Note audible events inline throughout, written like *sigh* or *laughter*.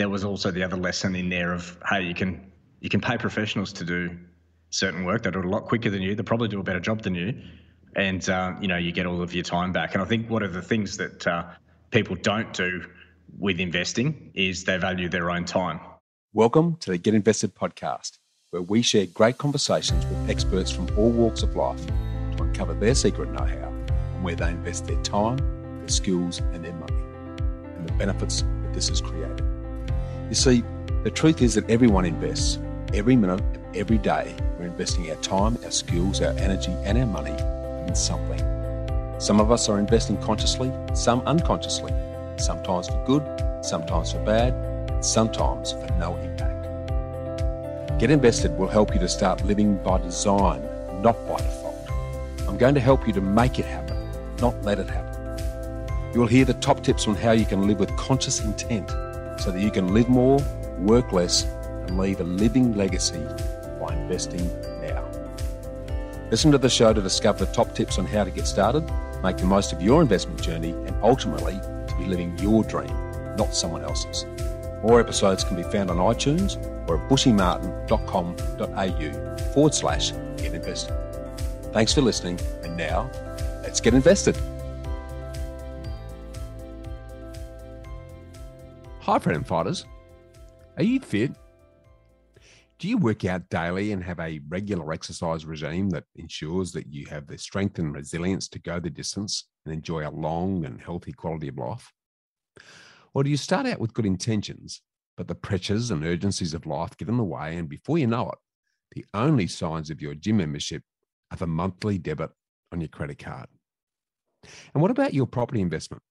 there was also the other lesson in there of hey, you can you can pay professionals to do certain work. They do it a lot quicker than you. They probably do a better job than you, and uh, you know you get all of your time back. And I think one of the things that uh, people don't do with investing is they value their own time. Welcome to the Get Invested podcast, where we share great conversations with experts from all walks of life to uncover their secret know-how and where they invest their time, their skills, and their money, and the benefits that this has created. You see, the truth is that everyone invests. Every minute every day, we're investing our time, our skills, our energy, and our money in something. Some of us are investing consciously, some unconsciously, sometimes for good, sometimes for bad, sometimes for no impact. Get Invested will help you to start living by design, not by default. I'm going to help you to make it happen, not let it happen. You will hear the top tips on how you can live with conscious intent so that you can live more, work less, and leave a living legacy by investing now. Listen to the show to discover the top tips on how to get started, make the most of your investment journey, and ultimately to be living your dream, not someone else's. More episodes can be found on iTunes or at bushymartin.com.au forward slash get invested. Thanks for listening, and now let's get invested. Hi, freedom fighters. Are you fit? Do you work out daily and have a regular exercise regime that ensures that you have the strength and resilience to go the distance and enjoy a long and healthy quality of life? Or do you start out with good intentions, but the pressures and urgencies of life get in the way, and before you know it, the only signs of your gym membership are the monthly debit on your credit card? And what about your property investment?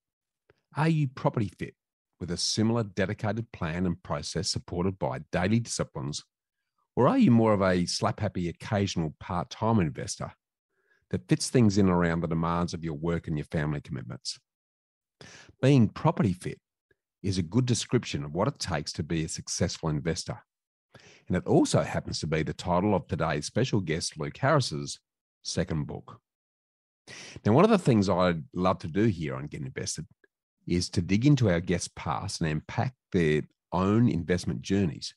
Are you property fit? With a similar dedicated plan and process supported by daily disciplines? Or are you more of a slap happy occasional part time investor that fits things in around the demands of your work and your family commitments? Being property fit is a good description of what it takes to be a successful investor. And it also happens to be the title of today's special guest, Luke Harris's second book. Now, one of the things I'd love to do here on Get Invested is to dig into our guests' past and unpack their own investment journeys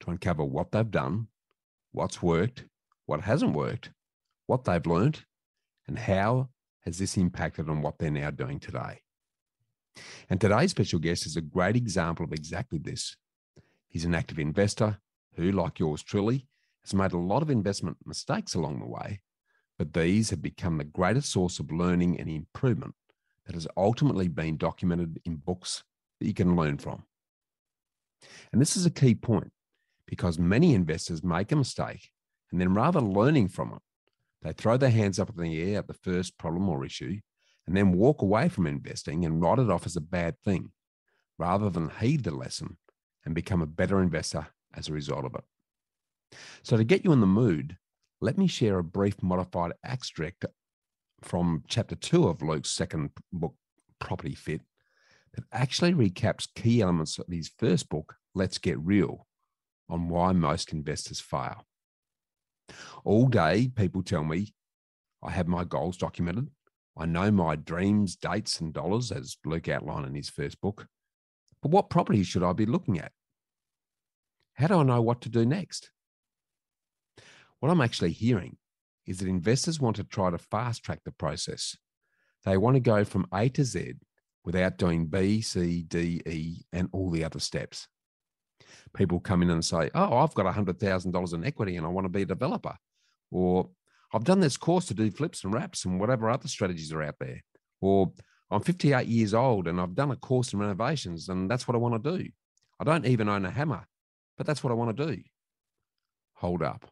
to uncover what they've done, what's worked, what hasn't worked, what they've learned, and how has this impacted on what they're now doing today. And today's special guest is a great example of exactly this. He's an active investor who, like yours truly, has made a lot of investment mistakes along the way, but these have become the greatest source of learning and improvement that has ultimately been documented in books that you can learn from. And this is a key point because many investors make a mistake and then rather learning from it, they throw their hands up in the air at the first problem or issue and then walk away from investing and write it off as a bad thing rather than heed the lesson and become a better investor as a result of it. So, to get you in the mood, let me share a brief modified extract from chapter two of Luke's second book, Property Fit, that actually recaps key elements of his first book, Let's Get Real, on why most investors fail. All day, people tell me I have my goals documented. I know my dreams, dates, and dollars, as Luke outlined in his first book. But what properties should I be looking at? How do I know what to do next? What I'm actually hearing is that investors want to try to fast track the process. They want to go from A to Z without doing B, C, D, E, and all the other steps. People come in and say, Oh, I've got $100,000 in equity and I want to be a developer. Or I've done this course to do flips and wraps and whatever other strategies are out there. Or I'm 58 years old and I've done a course in renovations and that's what I want to do. I don't even own a hammer, but that's what I want to do. Hold up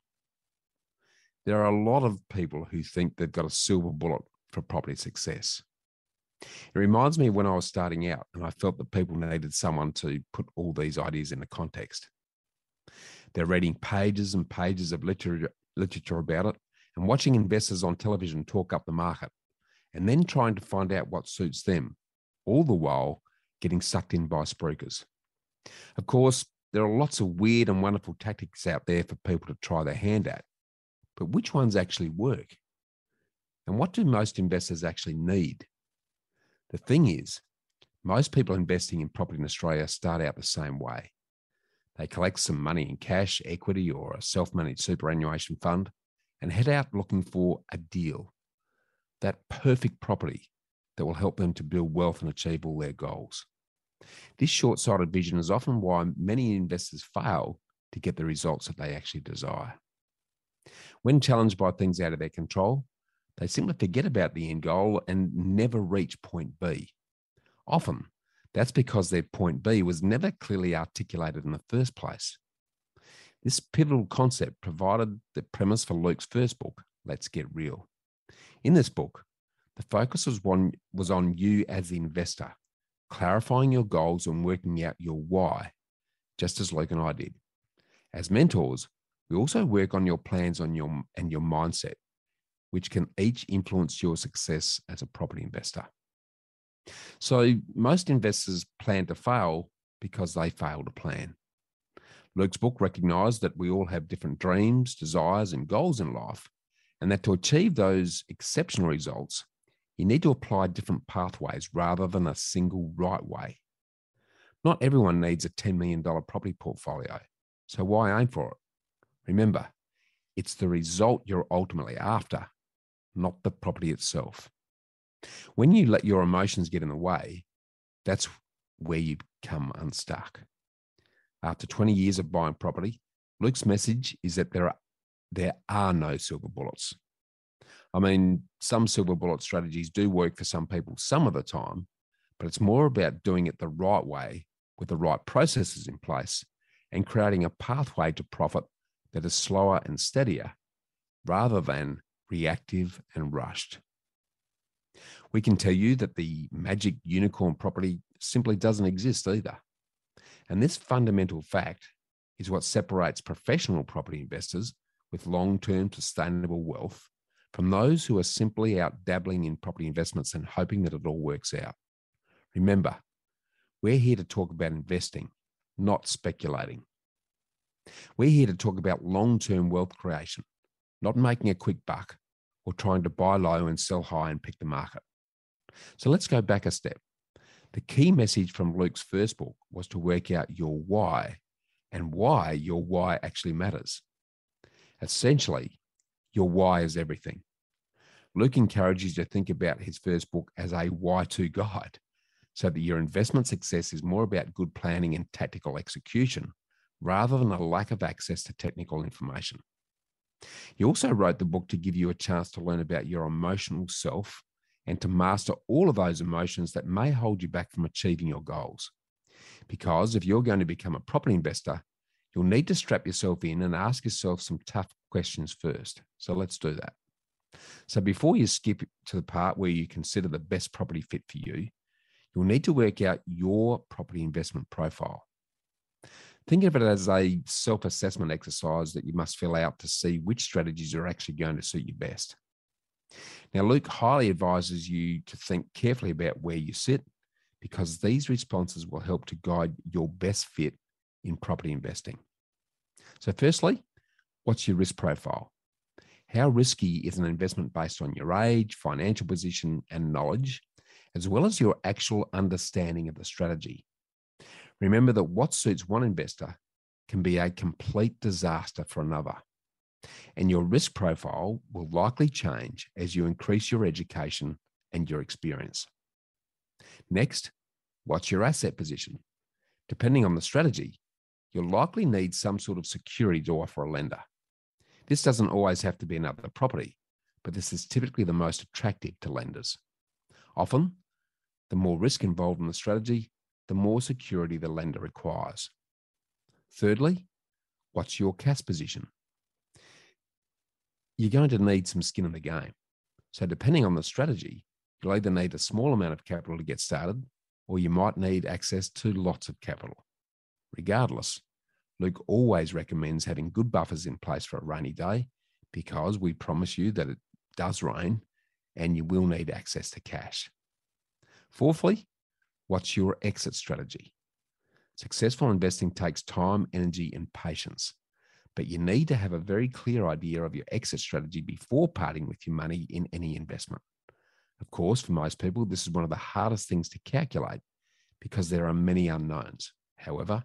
there are a lot of people who think they've got a silver bullet for property success. It reminds me when I was starting out and I felt that people needed someone to put all these ideas into context. They're reading pages and pages of literature, literature about it and watching investors on television talk up the market and then trying to find out what suits them, all the while getting sucked in by spruikers. Of course, there are lots of weird and wonderful tactics out there for people to try their hand at but which ones actually work? And what do most investors actually need? The thing is, Most people investing in property in Australia start out the same way. They collect some money in cash, equity, or a self managed superannuation fund and head out looking for a deal, that perfect property that will help them to build wealth and achieve all their goals. This short sighted vision is often why many investors fail to get the results that they actually desire. When challenged by things out of their control, they simply forget about the end goal and never reach point B. Often, that's because their point B was never clearly articulated in the first place. This pivotal concept provided the premise for Luke's first book, Let's Get Real. In this book, the focus was, one, was on you as the investor, clarifying your goals and working out your why, just as Luke and I did. As mentors, we also work on your plans on your and your mindset, which can each influence your success as a property investor. So most investors plan to fail because they fail to plan. Luke's book recognized that we all have different dreams, desires, and goals in life, and that to achieve those exceptional results, you need to apply different pathways rather than a single right way. Not everyone needs a $10 million property portfolio, so why aim for it? Remember, it's the result you're ultimately after, not the property itself. When you let your emotions get in the way, that's where you become unstuck. After 20 years of buying property, Luke's message is that there are, there are no silver bullets. I mean, some silver bullet strategies do work for some people some of the time, but it's more about doing it the right way with the right processes in place and creating a pathway to profit that is slower and steadier rather than reactive and rushed. We can tell you that the magic unicorn property simply doesn't exist either. And this fundamental fact is what separates professional property investors with long term sustainable wealth from those who are simply out dabbling in property investments and hoping that it all works out. Remember, we're here to talk about investing, not speculating. We're here to talk about long term wealth creation, not making a quick buck or trying to buy low and sell high and pick the market. So let's go back a step. The key message from Luke's first book was to work out your why and why your why actually matters. Essentially, your why is everything. Luke encourages you to think about his first book as a why to guide so that your investment success is more about good planning and tactical execution rather than a lack of access to technical information. He also wrote the book to give you a chance to learn about your emotional self and to master all of those emotions that may hold you back from achieving your goals. Because if you're going to become a property investor, you'll need to strap yourself in and ask yourself some tough questions first. So let's do that. So before you skip to the part where you consider the best property fit for you, you'll need to work out your property investment profile. Think of it as a self assessment exercise that you must fill out to see which strategies are actually going to suit you best. Now, Luke highly advises you to think carefully about where you sit because these responses will help to guide your best fit in property investing. So, firstly, what's your risk profile? How risky is an investment based on your age, financial position, and knowledge, as well as your actual understanding of the strategy? Remember that what suits one investor can be a complete disaster for another and your risk profile will likely change as you increase your education and your experience. Next, what's your asset position? Depending on the strategy, you'll likely need some sort of security to offer a lender. This doesn't always have to be another property, but this is typically the most attractive to lenders. Often, the more risk involved in the strategy, the more security the lender requires. Thirdly, what's your cash position? you're going to need some skin in the game. So, depending on the strategy, you'll either need a small amount of capital to get started, or you might need access to lots of capital. Regardless, Luke always recommends having good buffers in place for a rainy day because we promise you that it does rain and you will need access to cash. Fourthly, what's your exit strategy? Successful investing takes time, energy, and patience but you need to have a very clear idea of your exit strategy before parting with your money in any investment. Of course, for most people, this is one of the hardest things to calculate because there are many unknowns. However,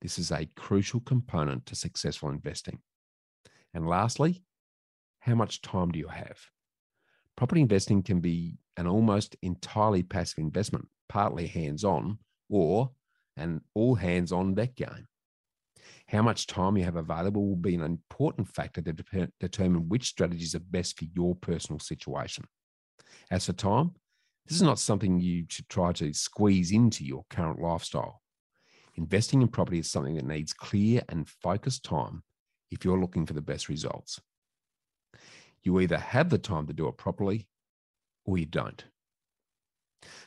this is a crucial component to successful investing. And lastly, how much time do you have? Property investing can be an almost entirely passive investment, partly hands on, or an all hands on deck game. How much time you have available will be an important factor to de- determine which strategies are best for your personal situation. As for time, this is not something you should try to squeeze into your current lifestyle. Investing in property is something that needs clear and focused time if you're looking for the best results. You either have the time to do it properly or you don't.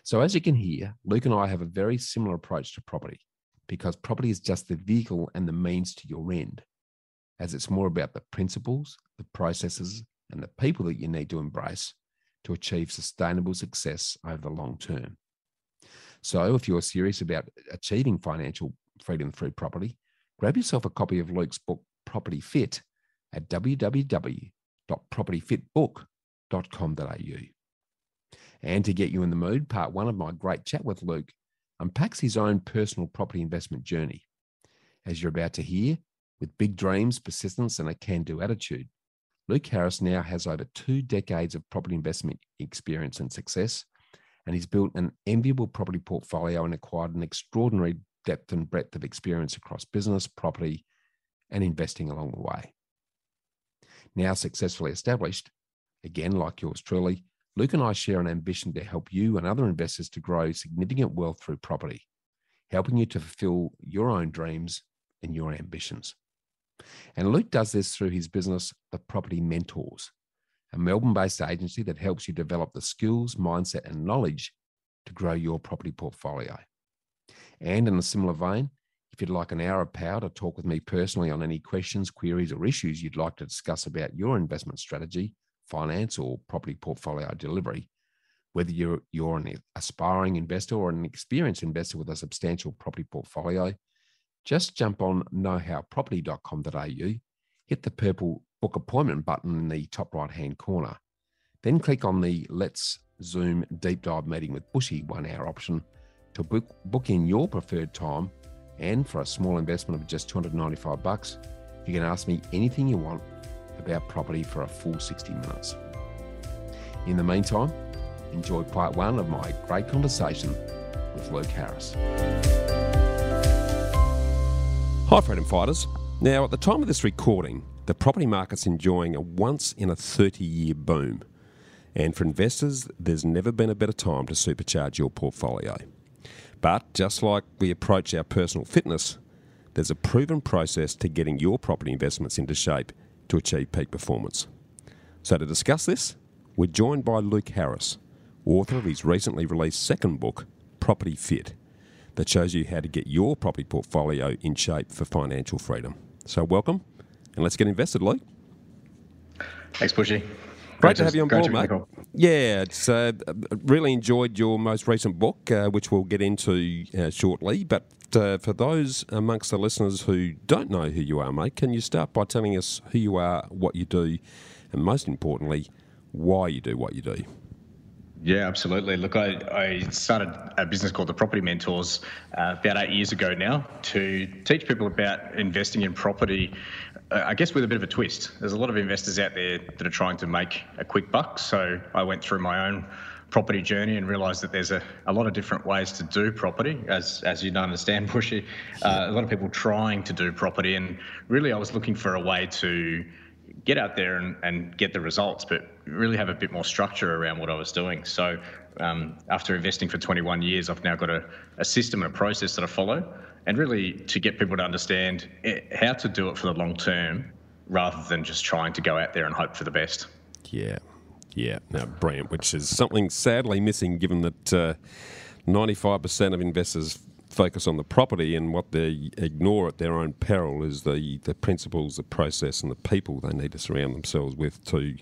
So, as you can hear, Luke and I have a very similar approach to property because property is just the vehicle and the means to your end, as it's more about the principles, the processes, and the people that you need to embrace to achieve sustainable success over the long term. So, if you're serious about achieving financial freedom through property, grab yourself a copy of Luke's book, Property Fit, at www.propertyfitbook.com.au. And to get you in the mood, part one of my great chat with Luke unpacks his own personal property investment journey. As you're about to hear, with big dreams, persistence, and a can do attitude, Luke Harris now has over two decades of property investment experience and success, and he's built an enviable property portfolio and acquired an extraordinary depth and breadth of experience across business, property, and investing along the way. Now successfully established, again, like yours truly, Luke and I share an ambition to help you and other investors to grow significant wealth through property, helping you to fulfill your own dreams and your ambitions. And Luke does this through his business, The Property Mentors, a Melbourne based agency that helps you develop the skills, mindset, and knowledge to grow your property portfolio. And in a similar vein, if you'd like an hour of power to talk with me personally on any questions, queries, or issues you'd like to discuss about your investment strategy, finance, or property portfolio delivery, whether you're, you're an aspiring investor or an experienced investor with a substantial property portfolio, just jump on knowhowproperty.com.au, hit the purple book appointment button in the top right hand corner, then click on the Let's Zoom deep dive meeting with Bushy one hour option to book, book in your preferred time. And for a small investment of just 295 bucks, you can ask me anything you want about property for a full 60 minutes. In the meantime, enjoy part one of my great conversation with Luke Harris. Hi, Freedom Fighters. Now, at the time of this recording, the property market's enjoying a once in a 30 year boom. And for investors, there's never been a better time to supercharge your portfolio. But just like we approach our personal fitness, there's a proven process to getting your property investments into shape to achieve peak performance. So, to discuss this, we're joined by Luke Harris, author of his recently released second book, Property Fit, that shows you how to get your property portfolio in shape for financial freedom. So, welcome, and let's get invested, Luke. Thanks, Bushy. Great, Great to have you on board, mate. Yeah, it's uh, really enjoyed your most recent book, uh, which we'll get into uh, shortly. But uh, for those amongst the listeners who don't know who you are, mate, can you start by telling us who you are, what you do, and most importantly, why you do what you do? Yeah, absolutely. Look, I, I started a business called the Property Mentors uh, about eight years ago now to teach people about investing in property, uh, I guess with a bit of a twist. There's a lot of investors out there that are trying to make a quick buck. So I went through my own property journey and realised that there's a, a lot of different ways to do property, as as you understand, *laughs* Bushy. Uh, a lot of people trying to do property, and really I was looking for a way to get out there and, and get the results, but really have a bit more structure around what I was doing. So um, after investing for 21 years, I've now got a, a system and a process that I follow, and really to get people to understand eh, how to do it for the long term rather than just trying to go out there and hope for the best. Yeah, yeah, no, brilliant. Which is something sadly missing, given that uh, ninety-five percent of investors focus on the property, and what they ignore at their own peril is the the principles, the process, and the people they need to surround themselves with to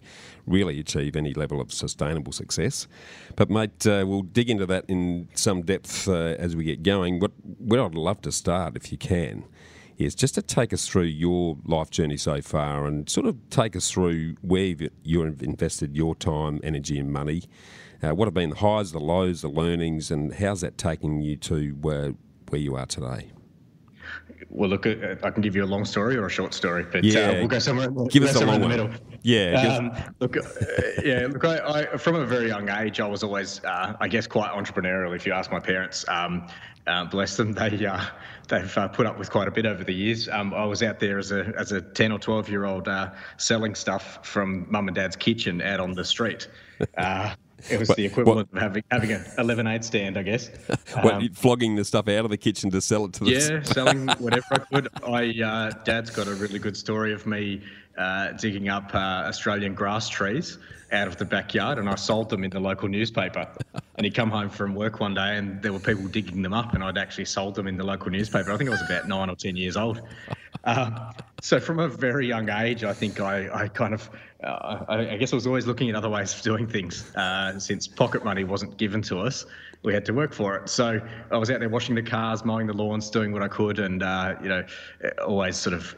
really achieve any level of sustainable success. But mate, uh, we'll dig into that in some depth uh, as we get going. What where I'd love to start, if you can is just to take us through your life journey so far and sort of take us through where you've invested your time, energy, and money. Uh, what have been the highs, the lows, the learnings, and how's that taking you to where where you are today? Well, look, uh, I can give you a long story or a short story, but yeah, uh, we'll go somewhere. Give us a long in the middle. Yeah. Um, look, uh, yeah, look. I, I, from a very young age, I was always, uh, I guess, quite entrepreneurial. If you ask my parents, um, uh, bless them, they uh, they've uh, put up with quite a bit over the years. Um, I was out there as a as a ten or twelve year old uh, selling stuff from mum and dad's kitchen out on the street. *laughs* Uh, it was the equivalent what? of having having an 11 stand, I guess. *laughs* Um, flogging the stuff out of the kitchen to sell it to the yeah, *laughs* selling whatever I could. I uh, Dad's got a really good story of me uh, digging up uh, Australian grass trees out of the backyard, and I sold them in the local newspaper. And he'd come home from work one day, and there were people digging them up, and I'd actually sold them in the local newspaper. I think I was about nine or ten years old. Uh, so from a very young age, I think I, I kind of, uh, I, I, guess I was always looking at other ways of doing things. Uh, since pocket money wasn't given to us, we had to work for it. So I was out there washing the cars, mowing the lawns, doing what I could, and uh, you know, always sort of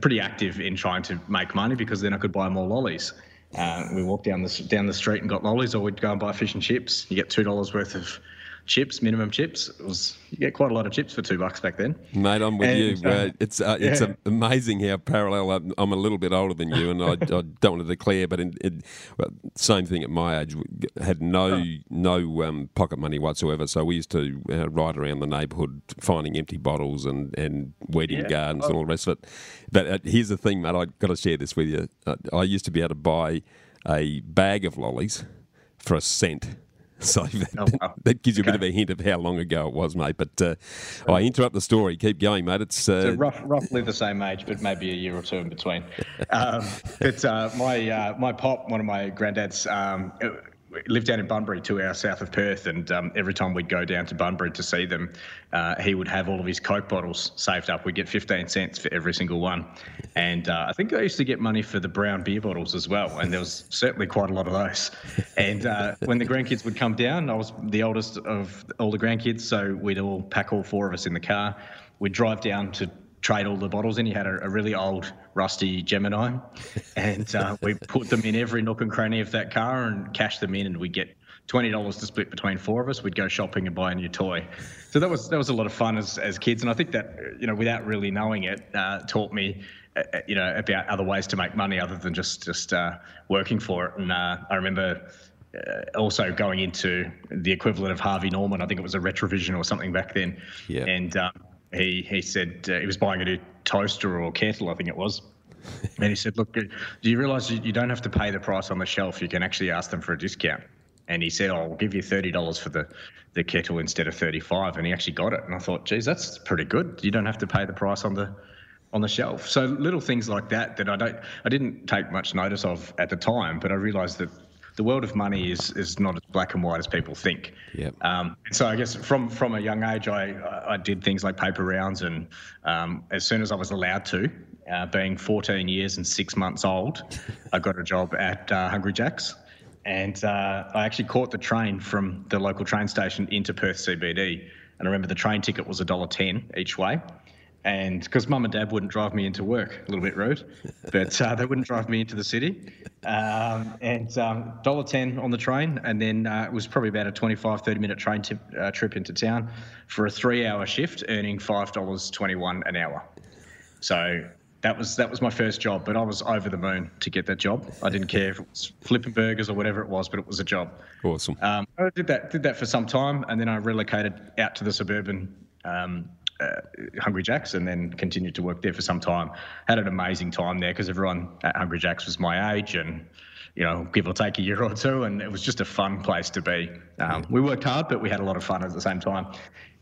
pretty active in trying to make money because then I could buy more lollies. Uh, we walked down the down the street and got lollies, or we'd go and buy fish and chips. You get two dollars worth of chips, minimum chips. It was you get quite a lot of chips for two bucks back then. Mate, I'm with and, you. Uh, it's uh, it's amazing how parallel. I'm, I'm, a little bit older than you, and I, I don't want to declare, but in, in, same thing at my age. We had no oh. no um, pocket money whatsoever, so we used to uh, ride around the neighbourhood finding empty bottles and and wedding yeah. gardens oh. and all the rest of it. But uh, here's the thing, mate. I got to share this with you. Uh, I used to be able to buy a bag of lollies for a cent *laughs* So that, oh, wow. *laughs* that gives you okay. a bit of a hint of how long ago it was, mate. But uh, I interrupt the story. Keep going, mate. It's uh, so rough, roughly the same age, but maybe a year or two in between. um, but uh, my uh, my pop, one of my granddads, um, lived down in Bunbury, two hours south of Perth, and um, every time we'd go down to Bunbury to see them, uh, he would have all of his Coke bottles saved up. We'd get 15 cents for every single one. And uh, I think I used to get money for the brown beer bottles as well, and there was certainly quite a lot of those. And uh, when the grandkids would come down, I was the oldest of all the grandkids, so we'd all pack all four of us in the car. We'd drive down to trade all the bottles in. He had a, a really old, rusty Gemini, *laughs* and uh, we put them in every nook and cranny of that car and cash them in, and we get twenty dollars to split between four of us. We'd go shopping and buy a new toy. So that was that was a lot of fun as as kids, and I think that you know without really knowing it, uh, taught me. Uh, uh you know about other ways to make money other than just just uh, working for it, and uh, I remember uh, also going into the equivalent of Harvey Norman. I think it was a Retravision or something back then. Yeah. And um, he he said uh, he was buying a new toaster or kettle, I think it was. and he said, "Look, do you realise you, you don't have to pay the price on the shelf? You can actually ask them for a discount." And he said, "Oh, I'll give you thirty dollars for the, the kettle instead of thirty-five. And he actually got it. And I thought, "Geez, that's pretty good. You don't have to pay the price on the on the shelf." So little things like that that I don't I didn't take much notice of at the time, but I realised that the world of money is is not as black and white as people think. Yep. Um, so I guess from from a young age, I I did things like paper rounds, and um, as soon as I was allowed to, uh, being 14 years and six months old, I got a job at uh, Hungry Jack's, and uh, I actually caught the train from the local train station into Perth CBD. And I remember the train ticket was a dollar ten each way and because mum and dad wouldn't drive me into work, a little bit rude, but uh, they wouldn't drive me into the city. Um, and um, dollar ten on the train, and then uh, it was probably about a 25, 30 minute train tip, uh, trip into town for a three hour shift, earning five dollars twenty one an hour. So that was that was my first job, but I was over the moon to get that job. I didn't care if it was flipping burgers or whatever it was, but it was a job. Awesome. Um, I did that did that for some time, and then I relocated out to the suburban um, uh, Hungry Jacks and then continued to work there for some time. Had an amazing time there because everyone at Hungry Jacks was my age and, you know, give or take a year *laughs* or two. And it was just a fun place to be. Um, we worked hard, but we had a lot of fun at the same time.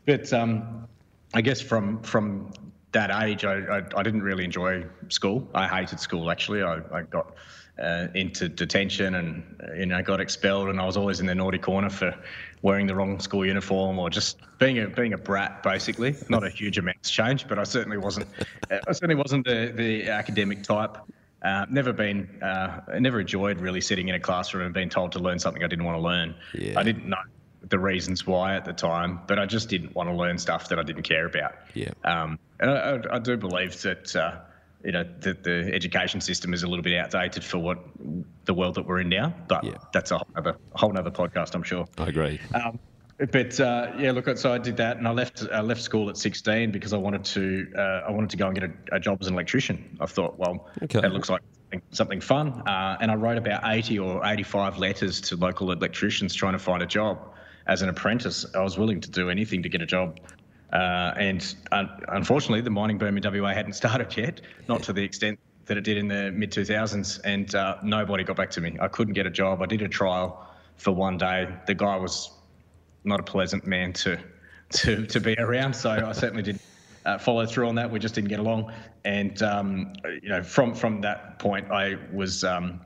But um, I guess from from that age, I, I, I, didn't really enjoy school. I hated school, actually. I, I got uh, into detention and you know got expelled and I was always in the naughty corner for wearing the wrong school uniform or just being a being a brat basically. Not a huge amount change but I certainly wasn't I certainly wasn't the, the academic type. Uh, never been uh, never enjoyed really sitting in a classroom and being told to learn something I didn't want to learn. Yeah. I didn't know the reasons why at the time but I just didn't want to learn stuff that I didn't care about. Yeah. Um, and I, I, I do believe that uh, you know the, the education system is a little bit outdated for what the world that we're in now. But yeah. that's a whole other whole other podcast, I'm sure. I agree. Um, but uh, yeah, look, so I did that, and I left I left school at 16 because I wanted to uh, I wanted to go and get a, a, job as an electrician. I thought, well, okay. that looks like something fun, uh, and I wrote about 80 or 85 letters to local electricians trying to find a job as an apprentice. I was willing to do anything to get a job. Uh, and unfortunately, the mining boom in WA hadn't *laughs* started yet, not to the extent that it did in the mid 2000s, and uh, nobody got back to me. I couldn't get a job. I did a trial for one day. The guy was not a pleasant man to to to be around. So I certainly did uh, follow through on that. We just didn't get along, and um, you know, from from that point, I was. Um,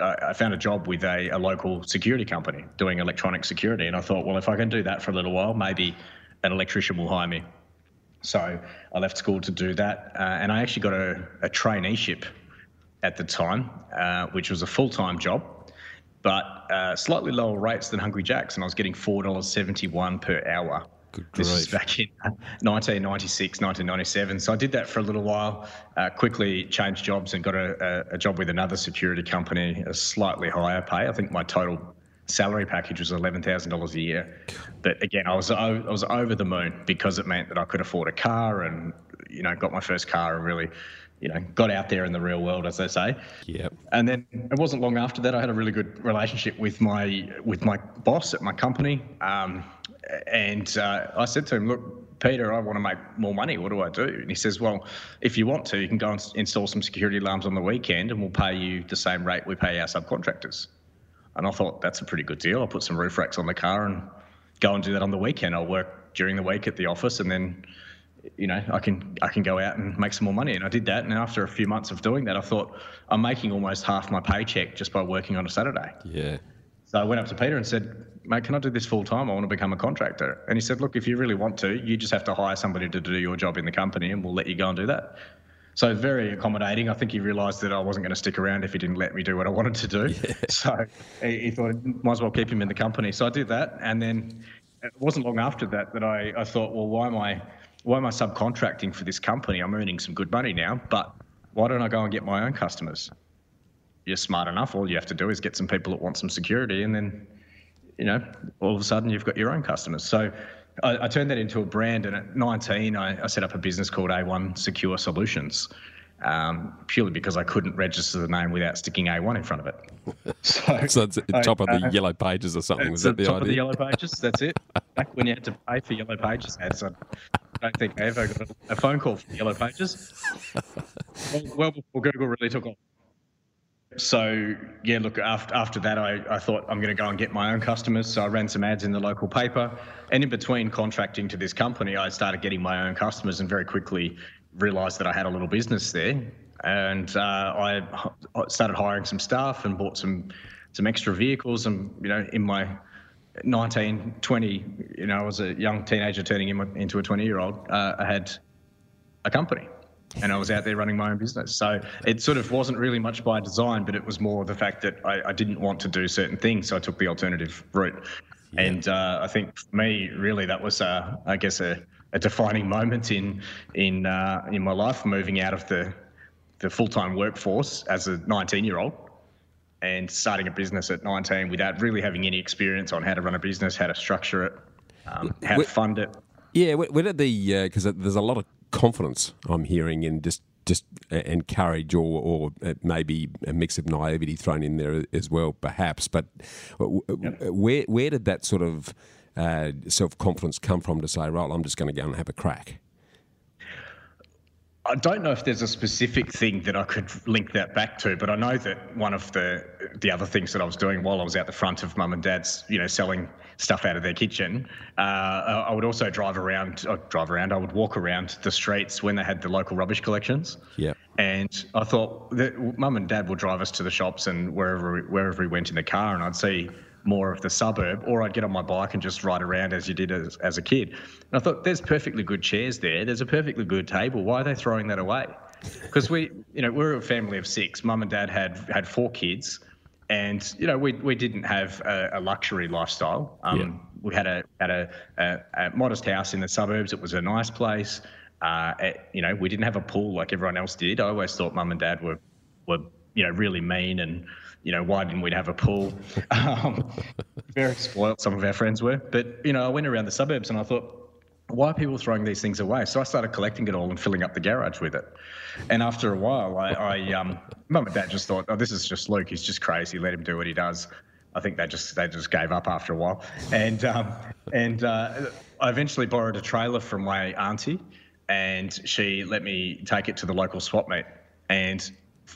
I found a job with a, a local security company doing electronic security, and I thought, well, if I can do that for a little while, maybe an electrician will hire me. So I left school to do that, uh, and I actually got a, a traineeship at the time, uh, which was a full time job but uh, slightly lower rates than Hungry Jack's, and I was getting four dollars seventy one per hour. Good this is back in *laughs* 1996, 1997. So I did that for a little while. Uh, quickly changed jobs and got a, a, a, job with another security company, a slightly higher pay. I think my total salary package was eleven thousand dollars a year. But again, I was I was over the moon because it meant that I could afford a car and you know got my first car and really you know, got out there in the real world, as they say. Yeah. And then it wasn't long after that I had a really good relationship with my with my boss at my company, um, and uh, I said to him, "Look, Peter, I want to make more money. What do I do?" And he says, "Well, if you want to, you can go and install some security alarms on the weekend, and we'll pay you the same rate we pay our subcontractors." And I thought that's a pretty good deal. I'll put some roof racks on the car and go and do that on the weekend. I'll work during the week at the office, and then you know, I can I can go out and make some more money. And I did that. And after a few months of doing that, I thought I'm making almost half my paycheck just by working on a Saturday. Yeah. So I went up to Peter and said, mate, can I do this full time? I want to become a contractor. And he said, look, if you really want to, you just have to hire somebody to do your job in the company, and we'll let you go and do that. So very accommodating. I think he realised that I wasn't going to stick around if he didn't let me do what I wanted to do. *laughs* Yeah. So he, he thought might as well keep him in the company. So I did that, and then it wasn't long after that that I, I thought, well, why am I why am I subcontracting for this company? I'm earning some good money now, but why don't I go and get my own customers? You're smart enough. All you have to do is get some people that want some security, and then, you know, all of a sudden you've got your own customers. So I, I turned that into a brand, and at 19, I, I set up a business called A1 Secure Solutions um, purely because I couldn't register the name without sticking A1 in front of it. *laughs* So, so it's I, top of the uh, yellow pages or something. Was that the top idea? of the yellow pages. That's it. Back when you had to pay for yellow pages ads, I don't think I ever got a phone call from yellow pages. *laughs* well, well before Google really took off. So yeah, look. After after that, I, I thought I'm going to go and get my own customers. So I ran some ads in the local paper, and in between contracting to this company, I started getting my own customers, and very quickly realised that I had a little business there, and uh, I started hiring some staff and bought some some extra vehicles. And you know, in my 19, 20, you know, I was a young teenager turning into a 20 year old. Uh, I had a company. And I was out there running my own business. So it sort of wasn't really much by design, but it was more the fact that I, I didn't want to do certain things. So I took the alternative route. Yeah. And uh, I think for me, really, that was, uh, I guess, a, a defining moment in in uh, in my life, moving out of the the full time workforce as a 19 year old and starting a business at 19 without really having any experience on how to run a business, how to structure it, um, how to fund it. Yeah, where did the because uh, there's a lot of confidence I'm hearing in just just and courage or, or maybe a mix of naivety thrown in there as well, perhaps. But yep. where where did that sort of uh, self confidence come from to say, right, I'm just going to go and have a crack? I don't know if there's a specific thing that I could link that back to, but I know that one of the the other things that I was doing while I was out the front of mum and dad's, you know, selling stuff out of their kitchen, uh, I would also drive around. I'd uh, drive around. I would walk around the streets when they had the local rubbish collections. Yeah. And I thought that mum and dad would drive us to the shops and wherever wherever we went in the car, and I'd see more of the suburb, or I'd get on my bike and just ride around as you did as, as a kid. And I thought, there's perfectly good chairs there. There's a perfectly good table. Why are they throwing that away? Because we, you know, we're a family of six. Mum and dad had had four kids, and you know, we we didn't have a, a luxury lifestyle. Um, yeah. We had a had a, a, a, modest house in the suburbs. It was a nice place. Uh, at, you know, we didn't have a pool like everyone else did. I always thought mum and dad were were you know really mean and you know why didn't we have a pool? *laughs* Um, very spoilt. Some of our friends were, but you know I went around the suburbs and I thought. Why are people throwing these things away? So I started collecting it all and filling up the garage with it. And after a while, I, I um, mum and dad just thought, "Oh, this is just Luke. He's just crazy. Let him do what he does." I think they just they just gave up after a while, and um, and uh, I eventually borrowed a trailer from my auntie, and she let me take it to the local swap meet. And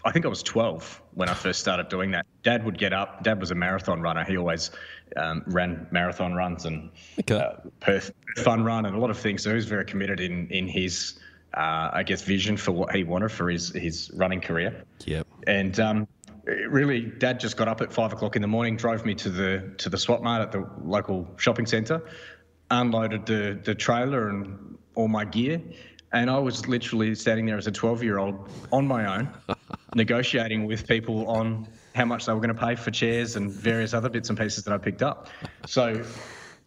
I think I was 12 when I first started doing that. Dad would get up. Dad was a marathon runner. He always um, ran marathon runs and okay. uh, Perth Fun Run and a lot of things. So he was very committed in in his, uh, I guess, vision for what he wanted for his his running career. Yep. And um, really, Dad just got up at five o'clock in the morning, drove me to the to the swap mart at the local shopping centre, unloaded the the trailer and all my gear, and I was literally standing there as a twelve year old on my own, *laughs* negotiating with people on how much they were going to pay for chairs and various other bits and pieces that I picked up. So.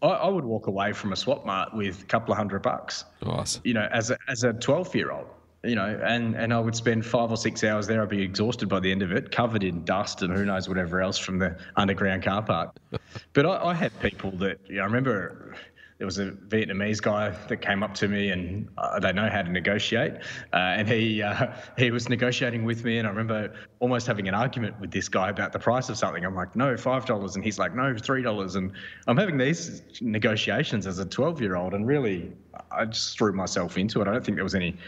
I, I would walk away from a swap mart with a couple of hundred bucks. Nice. You know, as a, as a 12 year old you know, and, and I would spend five or six hours there. I'd be exhausted by the end of it, covered in dust and who knows whatever else from the underground car park. *laughs* but I, I had people that, you know, I remember there was a Vietnamese guy that came up to me and they know how to negotiate. Uh, and he uh, *laughs* he was negotiating with me, and I remember almost having an argument with this guy about the price of something. I'm like, no, five dollars, and he's like, no, three dollars, and I'm having these negotiations as a 12 year old, and really, I just threw myself into it. I don't think there was any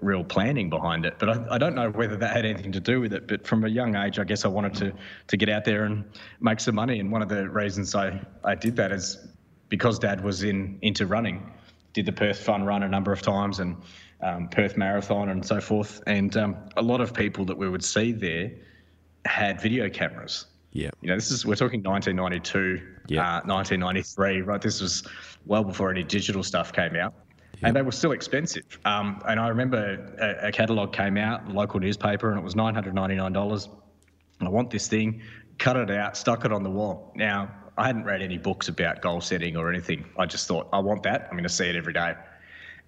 real planning behind it. But I, I, don't know whether that had anything to do with it. But from a young age, I guess I wanted to to get out there and make some money. And one of the reasons I, I did that is because Dad was in into running, did the Perth Fun Run a number of times and um, Perth Marathon and so forth. And um, a lot of people that we would see there had video cameras. Yeah. You know, this is we're talking 1992, yeah. Uh, 1993, right? This was well before any digital stuff came out and they were still expensive. Um, and I remember a, a catalogue came out, local newspaper, and it was nine hundred ninety nine dollars. I want this thing, cut it out, stuck it on the wall. Now I hadn't read any books about goal setting or anything. I just thought I want that. I'm going to see it every day.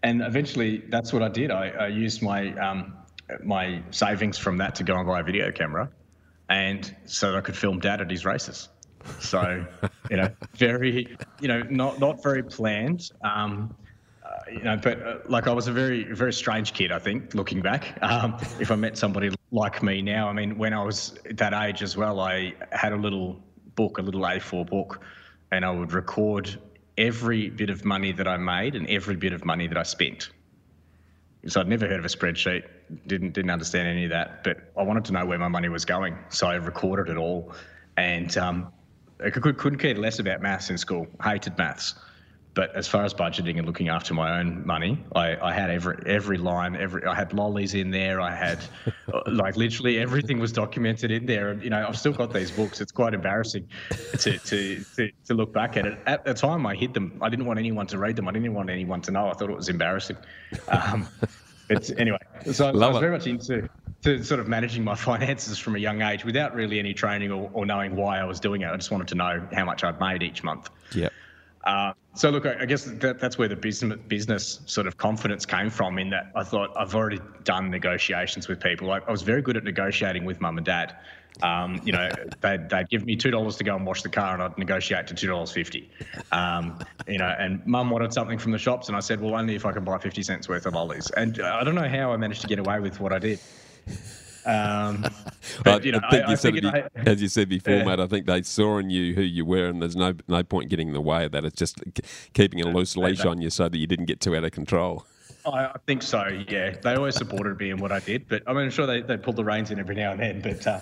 And eventually, that's what I did. I, I used my um, my savings from that to go and buy a video camera, and so that I could film Dad at his races. So, *laughs* you know, very, you know, not not very planned. Um, you know, but uh, like I was a very, very strange kid, I think, looking back. Um, if I met somebody like me now, I mean, when I was that age as well, I had a little book, a little A4 book, and I would record every bit of money that I made and every bit of money that I spent. So I'd never heard of a spreadsheet, didn't didn't understand any of that, but I wanted to know where my money was going, so I recorded it all, and um, I could, couldn't care less about maths in school. Hated maths. But as far as budgeting and looking after my own money, I, I had every every line, every I had lollies in there. I had *laughs* like literally everything was documented in there. And you know, I've still got these books. It's quite embarrassing to to to, to look back at it. At the time, I hid them. I didn't want anyone to read them. I didn't want anyone to know. I thought it was embarrassing. Um, *laughs* but anyway, so Love I was it. very much into to sort of managing my *laughs* finances from a young age without really any training or, or knowing why I was doing it. I just wanted to know how much I'd made each month. Yeah. Uh, so look, I guess that, that's where the business business sort of confidence came from. In that I thought I've already done negotiations with people. I, I was very good at negotiating with mum and dad. Um, you know, *laughs* they'd, they'd give me two dollars to go and wash the car, and I'd negotiate to two dollars fifty. Um, you know, and mum wanted something from the shops, and I said, well, only if I can buy fifty cents worth of lollies. And I don't know how I managed to get away with what I did. Um, *laughs* but, you know, I, I, you I, as you said before, mate, I think they saw in you who you were, and there's no no point getting in the way of that. It's just keeping a loose leash on you so that you didn't get too out of control. I, think so. Yeah, they always supported me in what I did, but I mean, I'm sure they, they pulled the reins in every now and then. But uh,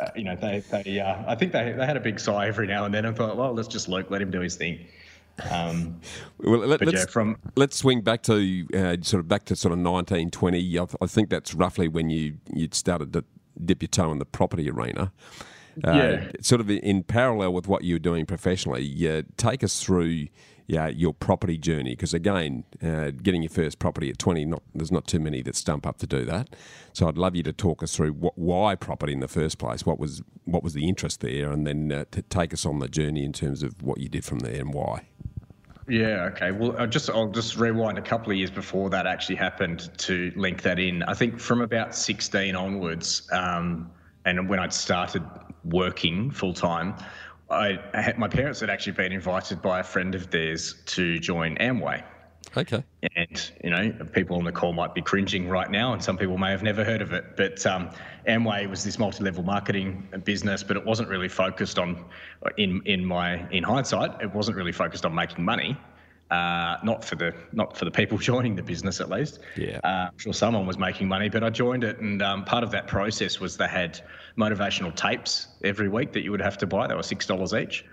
uh, you know, they they uh, I think they they had a big sigh every now and then and thought, well, let's just Luke, let him do his thing. Um, well, let, us yeah, from let's swing back to uh, sort of back to sort of 1920. I, I, think that's roughly when you you started to dip your toe in the property arena. Uh, yeah. Sort of in parallel with what you were doing professionally, yeah, take us through yeah, your property journey because again, uh, getting your first property at 20, not, there's not too many that stump up to do that. So I'd love you to talk us through what, why property in the first place. What was what was the interest there, and then uh, to take us on the journey in terms of what you did from there and why. Yeah. Okay. Well, I'll just I'll just rewind a couple of years before that actually happened to link that in. I think from about 16 onwards, um, and when I'd started working full time, I, I my parents had actually been invited by a friend of theirs to join Amway. Okay. And, you know, people on the call might be cringing right now, and some people may have never heard of it. But um, Amway was this multi level marketing business, but it wasn't really focused on, in, in, my, in hindsight, it wasn't really focused on making money. Uh, not for the not for the people *laughs* joining the business at least. Yeah, uh, I'm sure someone was making money, but I joined it, and um, part of that process was they had motivational tapes every week that you would have to buy. They were six dollars each,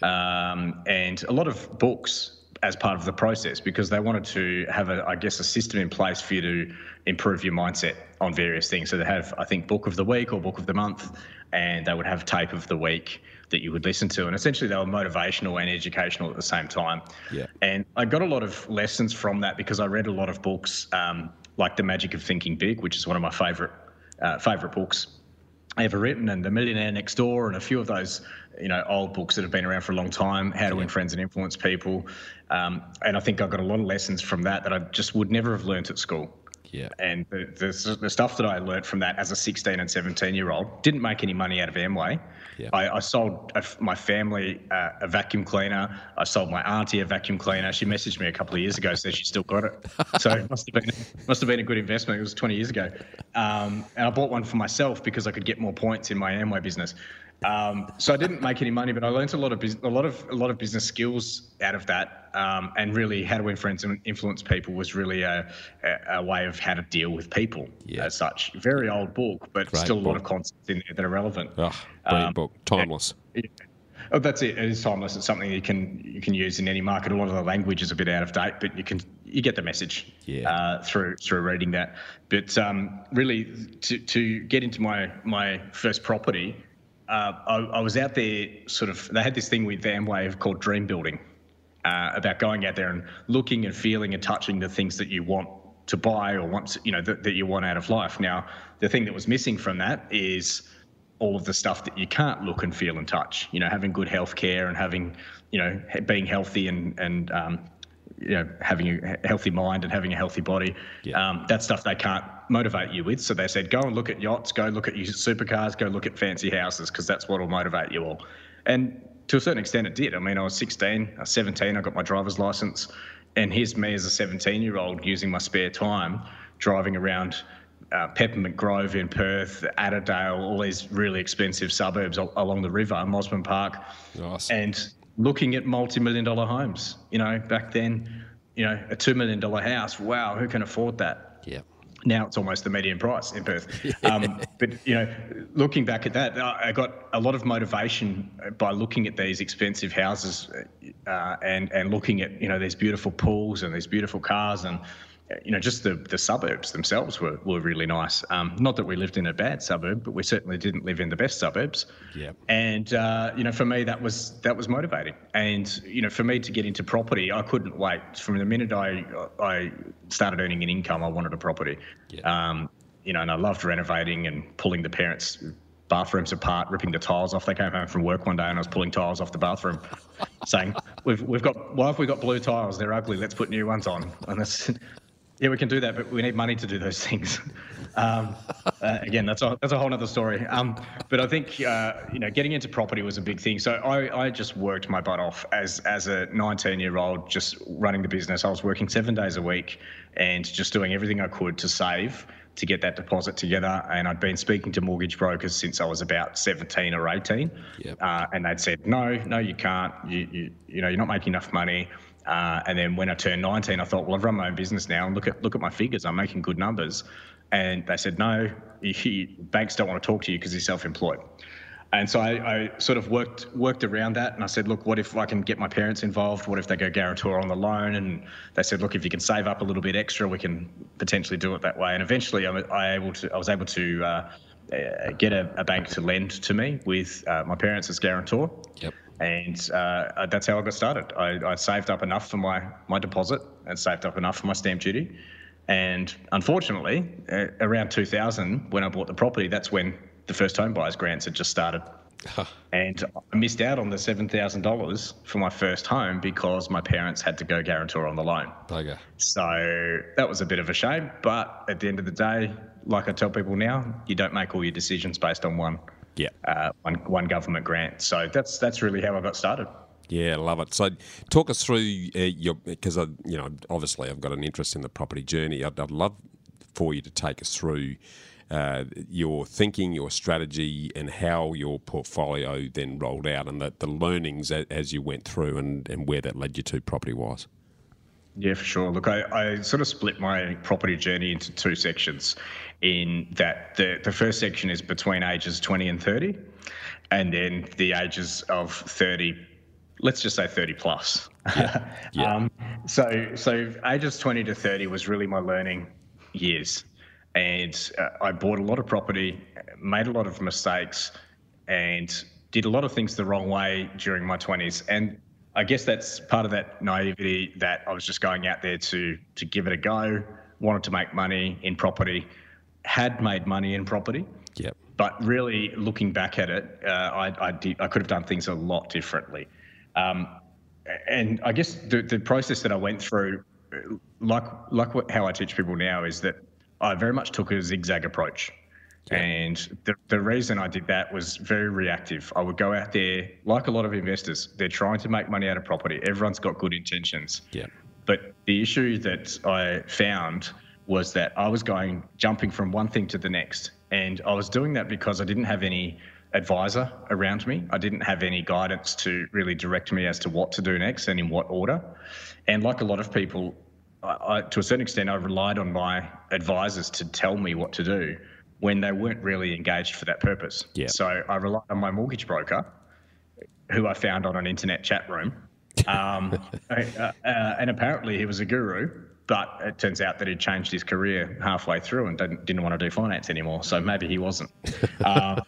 yeah. um, and a lot of books as part of the process because they wanted to have a, I guess, a system in place for you to improve your mindset on various things. So they have, I think, book of the week or book of the month, and they would have tape of the week that you would listen to. And essentially, they were motivational and educational at the same time. Yeah. And I got a lot of lessons from that because I read a lot of books um, like The Magic of Thinking Big, which is one of my favorite uh, favorite books ever written, and The Millionaire Next Door, and a few of those you know old books that have been around for a long time how to win friends and influence people um, and i think i got a lot of lessons from that that i just would never have learnt at school yeah and the, the, the stuff that i learnt from that as a 16 and 17 year old didn't make any money out of amway yeah. I, I sold a, my family uh, a vacuum cleaner. I sold my auntie a vacuum cleaner. She messaged me a couple of years ago, said she still got it. So it must have been *laughs* must have been a good investment. It was 20 years ago, um, and I bought one for myself because I could get more points in my Amway business. Um, so I didn't make any money, but I learned a lot of a lot of a lot of business skills out of that, um, and really how to win friends and influence people was really a, a, a way of how to deal with people yeah. as such. Very old book, but Great still a book. lot of concepts in there that are relevant. Oh, brilliant um, book, timeless. Yeah. Oh, that's it. It is timeless. It's something you can you can use in any market. A lot of the language is a bit out of date, but you can you get the message yeah. uh, through through reading that. But um, really, to to get into my my first property uh, I, I, was out there sort of, they had this thing with Amway called dream building uh, about going out there and looking and feeling and touching the things that you want to buy or want, to, you know, that, that you want out of life. Now, the thing that was missing from that is all of the stuff that you can't look and feel and touch, you know, having good health care and having, you know, being healthy and, and, um, you know, having a healthy mind and having a healthy body. Yeah. Um, that stuff they can't motivate you with. So they said, go and look at yachts, go look at your supercars, go look at fancy houses, because that's what will motivate you all. And to a certain extent, it did. I mean, I was 16, I was 17, I got my driver's license, and here's me as a 17 year old using my spare time driving around uh, Peppermint Grove in Perth, Attadale, all these really expensive suburbs along the river, Mosman Park, nice. and looking at multi-million dollar homes. You know, back then, you know, a two million dollar house. Wow, who can afford that? Yeah now it's almost the median price in Perth. *laughs* Um, but you know, looking back at that, I got a lot of motivation by looking at these expensive houses uh, and and looking at you know these beautiful pools and these beautiful cars and you know, just the, the suburbs themselves were, were really nice. Um, not that we lived in a bad suburb, but we certainly didn't live in the best suburbs. Yeah. And uh, you know, for me, that was that was motivating. And you know, for me to get into property, I couldn't wait. From the minute I I started earning an income, I wanted a property. Yeah. Um, you know, and I loved renovating and pulling the parents' bathrooms apart, ripping the tiles off. They came home from work one day and I was pulling tiles off the bathroom, *laughs* saying, "We've we've got why have we got blue tiles? They're ugly. Let's put new ones on." And that's yeah, we can do that, but we need money to do those *laughs* things. Um, uh, again, that's a that's a whole other story. Um, but I think uh, you know getting into property was a big thing. So I, I just worked my butt off as as a 19 year old, just running the business. I was working seven days a week and just doing everything I could to save to get that deposit together. And I'd been speaking to mortgage brokers since I was about 17 or 18, yep. uh, and they'd said, no, no, you can't. You, you you know you're not making enough money. Uh, and then when I turned 19, I thought, well, I've run my own business now and look at look at my figures. I'm making good numbers. And they said, no, banks don't want to talk to you because you're self-employed. And so I, I, sort of worked worked around that, and I said, look, what if I can get my parents involved? What if they go guarantor on the loan? And they said, look, if you can save up a little bit extra, we can potentially do it that way. And eventually, I, I able to I was able to. Uh, uh, get a, a, bank to lend to me with uh, my parents as guarantor. Yep and uh, that's how I got started. I, I, saved up enough for my my deposit and saved up enough for my stamp duty. And unfortunately, uh, around 2000, when I bought the property, that's when the first home buyers grants had just started. and I missed out on the seven thousand dollars for my first home because my parents had to go guarantor on the loan. Okay. So that was a bit of a shame, but at the end of the day, like I tell people now, you don't make all your decisions based on one Yeah. uh, one one government grant. So that's that's really how I got started. Yeah, love it. So, talk us through uh, your because I, you know, obviously I've got an interest in the property journey. I'd, I'd love for you to take us through uh, your thinking, your strategy, and how your portfolio then rolled out, and the, the learnings as, as you went through, and, and where that led you to property wise. Yeah, for sure. Look, I, I sort of split my property journey into two sections. In that, the the first section is between ages 20 and 30, and then the ages of 30 let's just say 30 plus. Yeah. *laughs* yeah. um, so, so ages 20 to 30 was really my learning years. And uh, I bought a lot of property, made a lot of mistakes, and did a lot of things the wrong way during my 20s. And I guess that's part of that naivety that I was just going out there to to give it a go, wanted to make money in property, had made money in property. Yep. But really, looking back at it, uh, I, I, did, I could have done things a lot differently. Um, and I guess the, the process that I went through, like like what, how I teach people now, is that I very much took a zigzag approach. Yeah. And the, the reason I did that was very reactive. I would go out there, like a lot of investors, they're trying to make money out of property. Everyone's got good intentions. Yeah. But the issue that I found was that I was going, jumping from one thing to the next. And I was doing that because I didn't have any advisor around me. I didn't have any guidance to really direct me as to what to do next and in what order. And like a lot of people, I, I, to a certain extent, I relied on my advisors to tell me what to do when they weren't really engaged for that purpose. Yeah. So I relied on my mortgage broker, who I found on an internet chat room. Um, *laughs* uh, uh, and apparently he was a guru, but it turns out that he'd changed his career halfway through and didn't, didn't want to do finance anymore. So maybe he wasn't. Uh,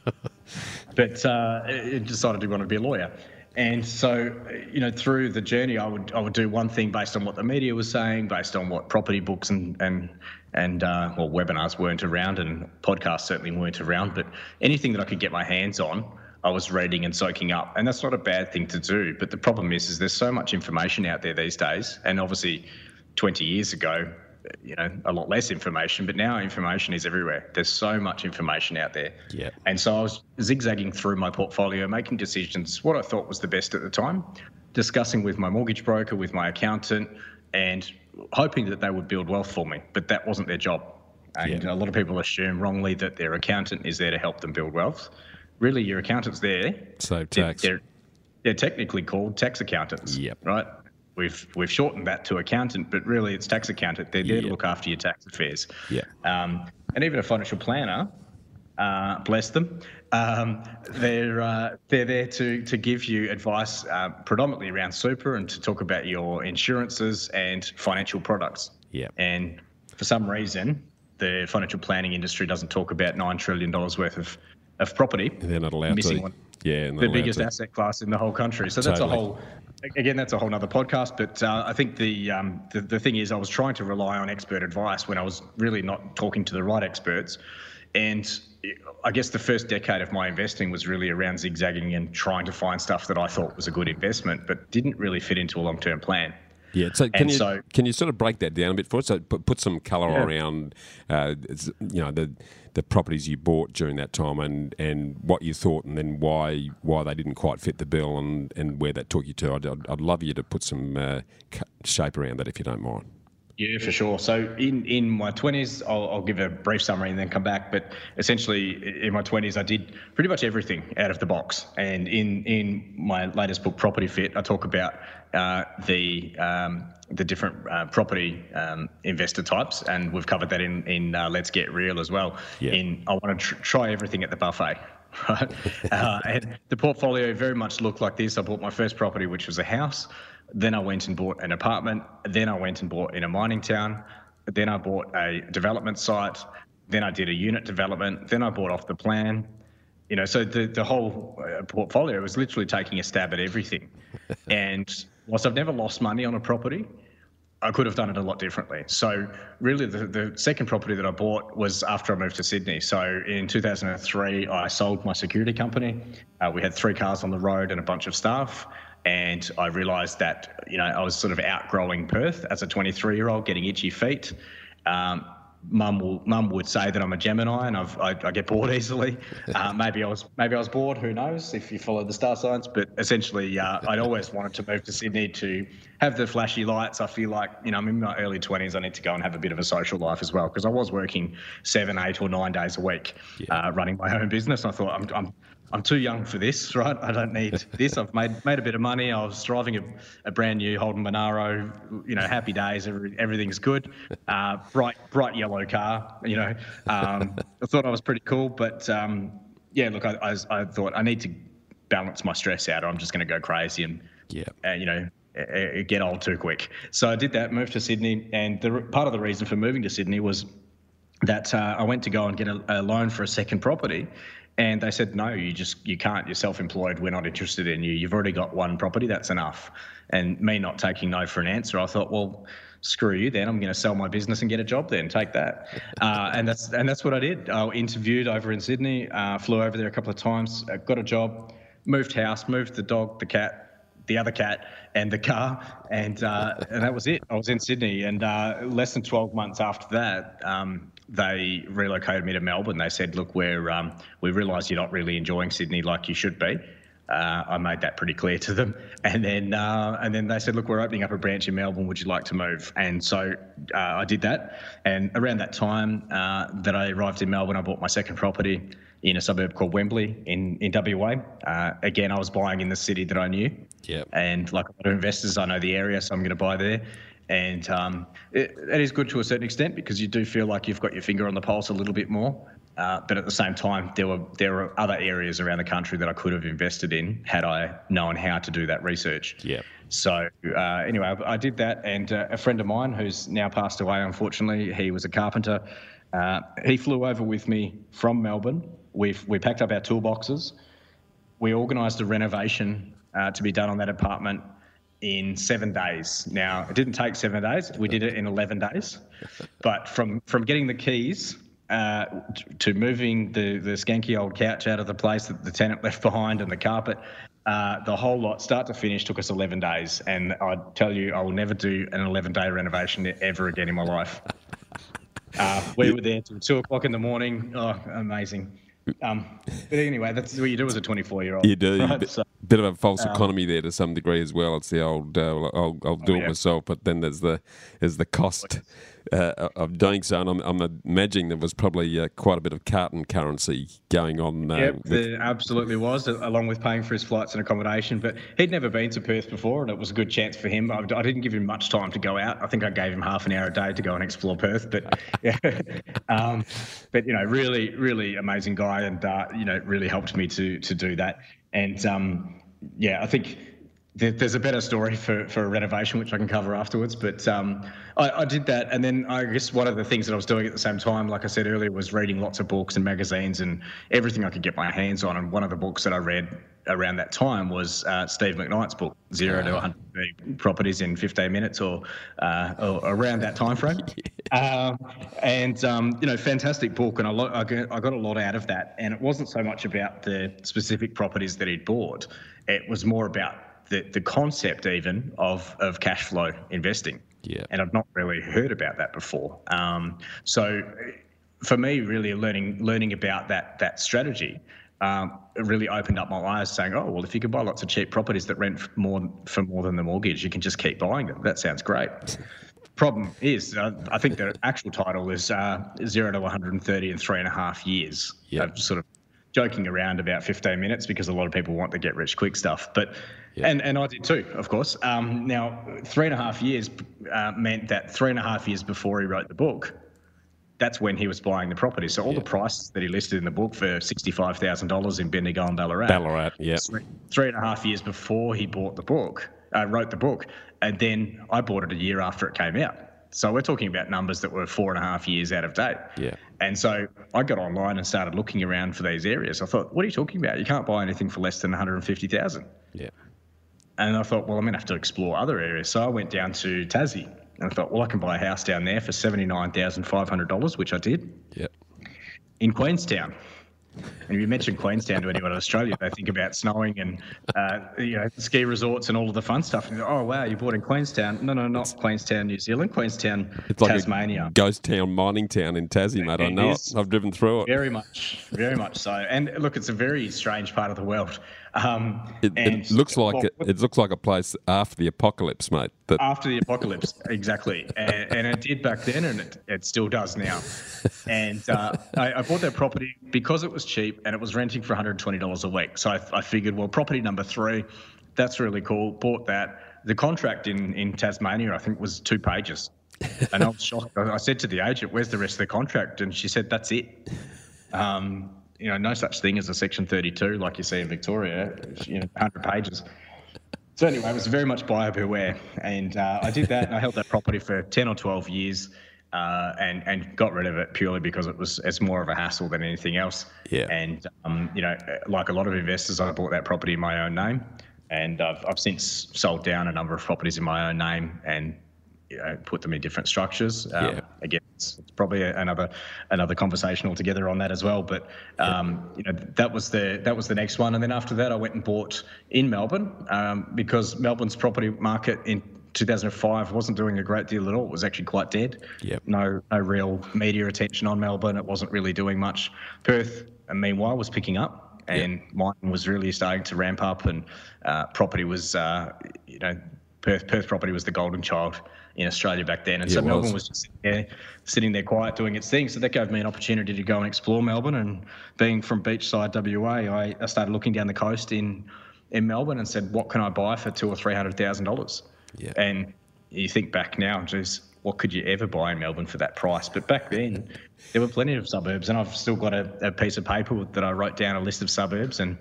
*laughs* but uh, he decided he wanted to be a lawyer. And so, you know, through the journey, I would I would do one thing based on what the media was saying, based on what property books and and and uh, well, webinars weren't around, and podcasts certainly weren't around. But anything that I could get my hands on, I was reading and soaking up, and that's not a bad thing to do. But the problem is, is there's so much information out there these days, and obviously, 20 years ago, you know, a lot less information, but now information is everywhere. There's so much information out there. Yeah. And so I was zigzagging through my portfolio, making decisions, what I thought was the best at the time, discussing with my mortgage broker, with my accountant, and hoping that they would build wealth for me. But that wasn't their job. And Yeah. a lot of people assume wrongly that their accountant is there to help them build wealth. Really, your accountant's there. So tax. they're, they're technically called tax accountants. Yep. Right? We've we've shortened that to accountant, but really it's tax accountant. They're there Yep. to look after your tax affairs. Yeah. Um, and even a financial planner, uh, bless them, um, they're uh, they're there to to give you advice uh, predominantly around super and to talk about your insurances and financial products. Yeah. And for some reason, the financial planning industry doesn't talk about nine trillion dollars worth of of property. They're not allowed missing to. one Yeah. the biggest to. asset class in the whole country. So that's Totally. a whole. Again, that's a whole other podcast. But uh, I think the, um, the the thing is, I was trying to rely on expert advice when I was really not talking to the right experts. And I guess the first decade of my investing was really around zigzagging and trying to find stuff that I thought was a good investment, but didn't really fit into a long term plan. Yeah, so can And you so- can you sort of break that down a bit for us? So put, put some colour Yeah. around, uh, you know, the the properties you bought during that time, and, and what you thought, and then why why they didn't quite fit the bill, and, and where that took you to. I'd, I'd, I'd love you to put some uh, shape around that if you don't mind. Yeah, for sure. So in, in my 20s, I'll, I'll give a brief summary and then come back. But essentially, in my 20s, I did pretty much everything out of the box. And in, in my latest book, Property Fit, I talk about uh, the um, the different uh, property um, investor types, and we've covered that in in uh, Let's Get Real as well. Yeah. In I want to tr- try everything at the buffet. Right, *laughs* uh, and the portfolio very much looked like this. I bought my first property, which was a house. Then I went and bought an apartment. Then I went and bought in a mining town. Then I bought a development site. Then I did a unit development. Then I bought off the plan. You know, so the the whole uh, portfolio was literally taking a stab at everything. *laughs* and whilst I've never lost money on a property, I could have done it a lot differently. So really, the, the second property that I bought was after I moved to Sydney. So in 2003, I sold my security company. Uh, we had three cars on the road and a bunch of staff. And I realised that you know I was sort of outgrowing Perth as a 23 year old, getting itchy feet. Um, mum will mum would say that I'm a Gemini and I've, I, I get bored easily. *laughs* Uh, maybe I was maybe I was bored. Who knows? If you follow the star signs, but essentially, uh, I'd always wanted to move to Sydney to have the flashy lights. I feel like you know I'm in my early 20s. I need to go and have a bit of a social life as well because I was working seven, eight, or nine days a week, yeah. uh, running my own business. I thought I'm, I'm I'm too young for this, right? I don't need *laughs* this. I've made made a bit of money. I was driving a, a brand new Holden Monaro, you know, happy days. Every, everything's good. Uh, bright bright yellow car, you know. Um, I thought I was pretty cool, but um, yeah, look, I, I, I, thought I need to balance my stress out, or I'm just going to go crazy and yeah, uh, you know. get old too quick. So I did that, moved to Sydney, and the part of the reason for moving to Sydney was that uh, I went to go and get a, a loan for a second property, and they said, no, you just you can't. You're self-employed. We're not interested in you. You've already got one property. That's enough. And me not taking no for an answer, I thought, well, screw you. Then I'm going to sell my business and get a job. Then take that. *laughs* Uh, and that's and that's what I did. I interviewed over in Sydney. Uh, flew over there a couple of times. Uh, got a job. Moved house. Moved the dog, the cat, the other cat, and the car, and uh, and that was it. I was in Sydney, and uh, less than 12 months after that, um, they relocated me to Melbourne. They said, "Look, we're um, we realise you're not really enjoying Sydney like you should be." Uh, I made that pretty clear to them, *laughs* and then uh, and then they said, "Look, we're opening up a branch in Melbourne. Would you like to move?" And so uh, I did that. And around that time uh, that I arrived in Melbourne, I bought my second property in a suburb called Wembley in in WA. Uh, again, I was buying in the city that I knew. Yeah. And like a lot of investors, I know the area, so I'm going to buy there and um, it, it is good to a certain extent because you do feel like you've got your finger on the pulse a little bit more. Uh, but at the same time, there were there were other areas around the country that I could have invested in had I known how to do that research. Yeah. So uh, anyway, I, I, did that, and uh, a friend of mine who's now passed away, unfortunately, he was a carpenter. Uh, he flew over with me from Melbourne. We we packed up our toolboxes. We organised a renovation uh, to be done on that apartment in seven days. Now, it didn't take seven days. We did it in 11 days. But from, from getting the keys uh, to moving the, the skanky old couch out of the place that the tenant left behind and the carpet, uh, the whole lot, start to finish, took us 11 days. And I tell you, I will never do an 11 day renovation ever again in my life. Uh, we were there till two o'clock in the morning. Oh, amazing. Um, but anyway, that's what you do as a 24 year old. You do. Right? So, bit of a false um, economy there to some degree as well. It's the old, uh, I'll, I'll do oh, yeah. it myself, but then there's the there's the cost uh, of doing so. And I'm, I'm imagining there was probably uh, quite a bit of carton currency going on. Uh, yep, there absolutely was, along with paying for his flights and accommodation. But he'd never been to Perth before, and it was a good chance for him. I, I didn't give him much time to go out. I think I gave him half an hour a day to go and explore Perth. But *laughs* yeah, um, but you know, really, really amazing guy, and uh, you know, really helped me to to do that. And um, yeah, I think there's a better story for, for a renovation, which I can cover afterwards. But um, I, I, did that. And then I guess one of the things that I was doing at the same time, like I said earlier, was reading lots of books and magazines and everything I could get my hands on. And one of the books that I read around that time was uh, Steve McKnight's book, Zero to 100 Properties in 15 Minutes, or, uh, or around that time frame. *laughs* um, and, um, you know, fantastic book. And I, lo- I, got, I got a lot out of that. And it wasn't so much about the specific properties that he'd bought, it was more about the, the concept even of, of cash flow investing. Yeah. And I've not really heard about that before. Um, so for me, really learning learning about that that strategy um, really opened up my eyes, saying, "Oh, well, if you can buy lots of cheap properties that rent more for more than the mortgage, you can just keep buying them. That sounds great." *laughs* Problem is, uh, I think the actual title is uh, zero to 130 in three and a half years. Yeah. I'm sort of joking around about 15 minutes because a lot of people want the get rich quick stuff, but yeah. And and I did too, of course. Um, now, three and a half years uh, meant that three and a half years before he wrote the book, that's when he was buying the property. So all yeah. the prices that he listed in the book for sixty-five thousand dollars in Bendigo and Ballarat, Ballarat, yeah, three, three and a half years before he bought the book, uh, wrote the book, and then I bought it a year after it came out. So we're talking about numbers that were four and a half years out of date. Yeah. And so I got online and started looking around for these areas. I thought, what are you talking about? You can't buy anything for less than one hundred and fifty thousand. Yeah. And I thought, well, I'm going to have to explore other areas. So I went down to Tassie And I thought, well, I can buy a house down there for $79,500, which I did. Yep. In Queenstown. And if you mention Queenstown to anyone in Australia, they think about snowing and uh, you know ski resorts and all of the fun stuff. And oh wow, you bought in Queenstown? No, no, not it's, Queenstown, New Zealand. Queenstown, it's Tasmania. Like ghost town, mining town in Tassie, mate. It I know it. I've driven through it. Very much, very much so. And look, it's a very strange part of the world. Um, it, it, looks like well, it, it, looks like a place after the apocalypse, mate. That... After the apocalypse, *laughs* exactly, and, and, it did back then, and it, it still does now. And uh, I, I, bought that property because it was cheap and it was renting for $120 a week. So I, I figured, well, property number three, that's really cool. Bought that. The contract in in Tasmania, I think, was two pages. And I was shocked. I said to the agent, "Where's the rest of the contract?" And she said, "That's it." Um, you know, no such thing as a Section 32 like you see in Victoria, you know, 100 pages. So anyway, it was very much buyer beware, and uh, I did that. and I held that property for 10 or 12 years, uh, and and got rid of it purely because it was it's more of a hassle than anything else. Yeah. And um, you know, like a lot of investors, I bought that property in my own name, and I've I've since sold down a number of properties in my own name and you know, put them in different structures. Um, yeah. Again, it's, it's probably another another conversation altogether on that as well. But um, you know, that was the that was the next one, and then after that, I went and bought in Melbourne um, because Melbourne's property market in 2005 wasn't doing a great deal at all. It was actually quite dead. Yep. No, no real media attention on Melbourne. It wasn't really doing much. Perth, meanwhile, was picking up, and yep. mine was really starting to ramp up, and uh, property was, uh, you know, Perth, Perth property was the golden child in Australia back then. And yeah, so Melbourne was. was just there, sitting there quiet doing its thing. So that gave me an opportunity to go and explore Melbourne. And being from beachside WA, I, I started looking down the coast in in Melbourne and said, what can I buy for two or three hundred thousand dollars? Yeah. And you think back now, geez, what could you ever buy in Melbourne for that price? But back then, there were plenty of suburbs, and I've still got a, a piece of paper that I wrote down a list of suburbs, and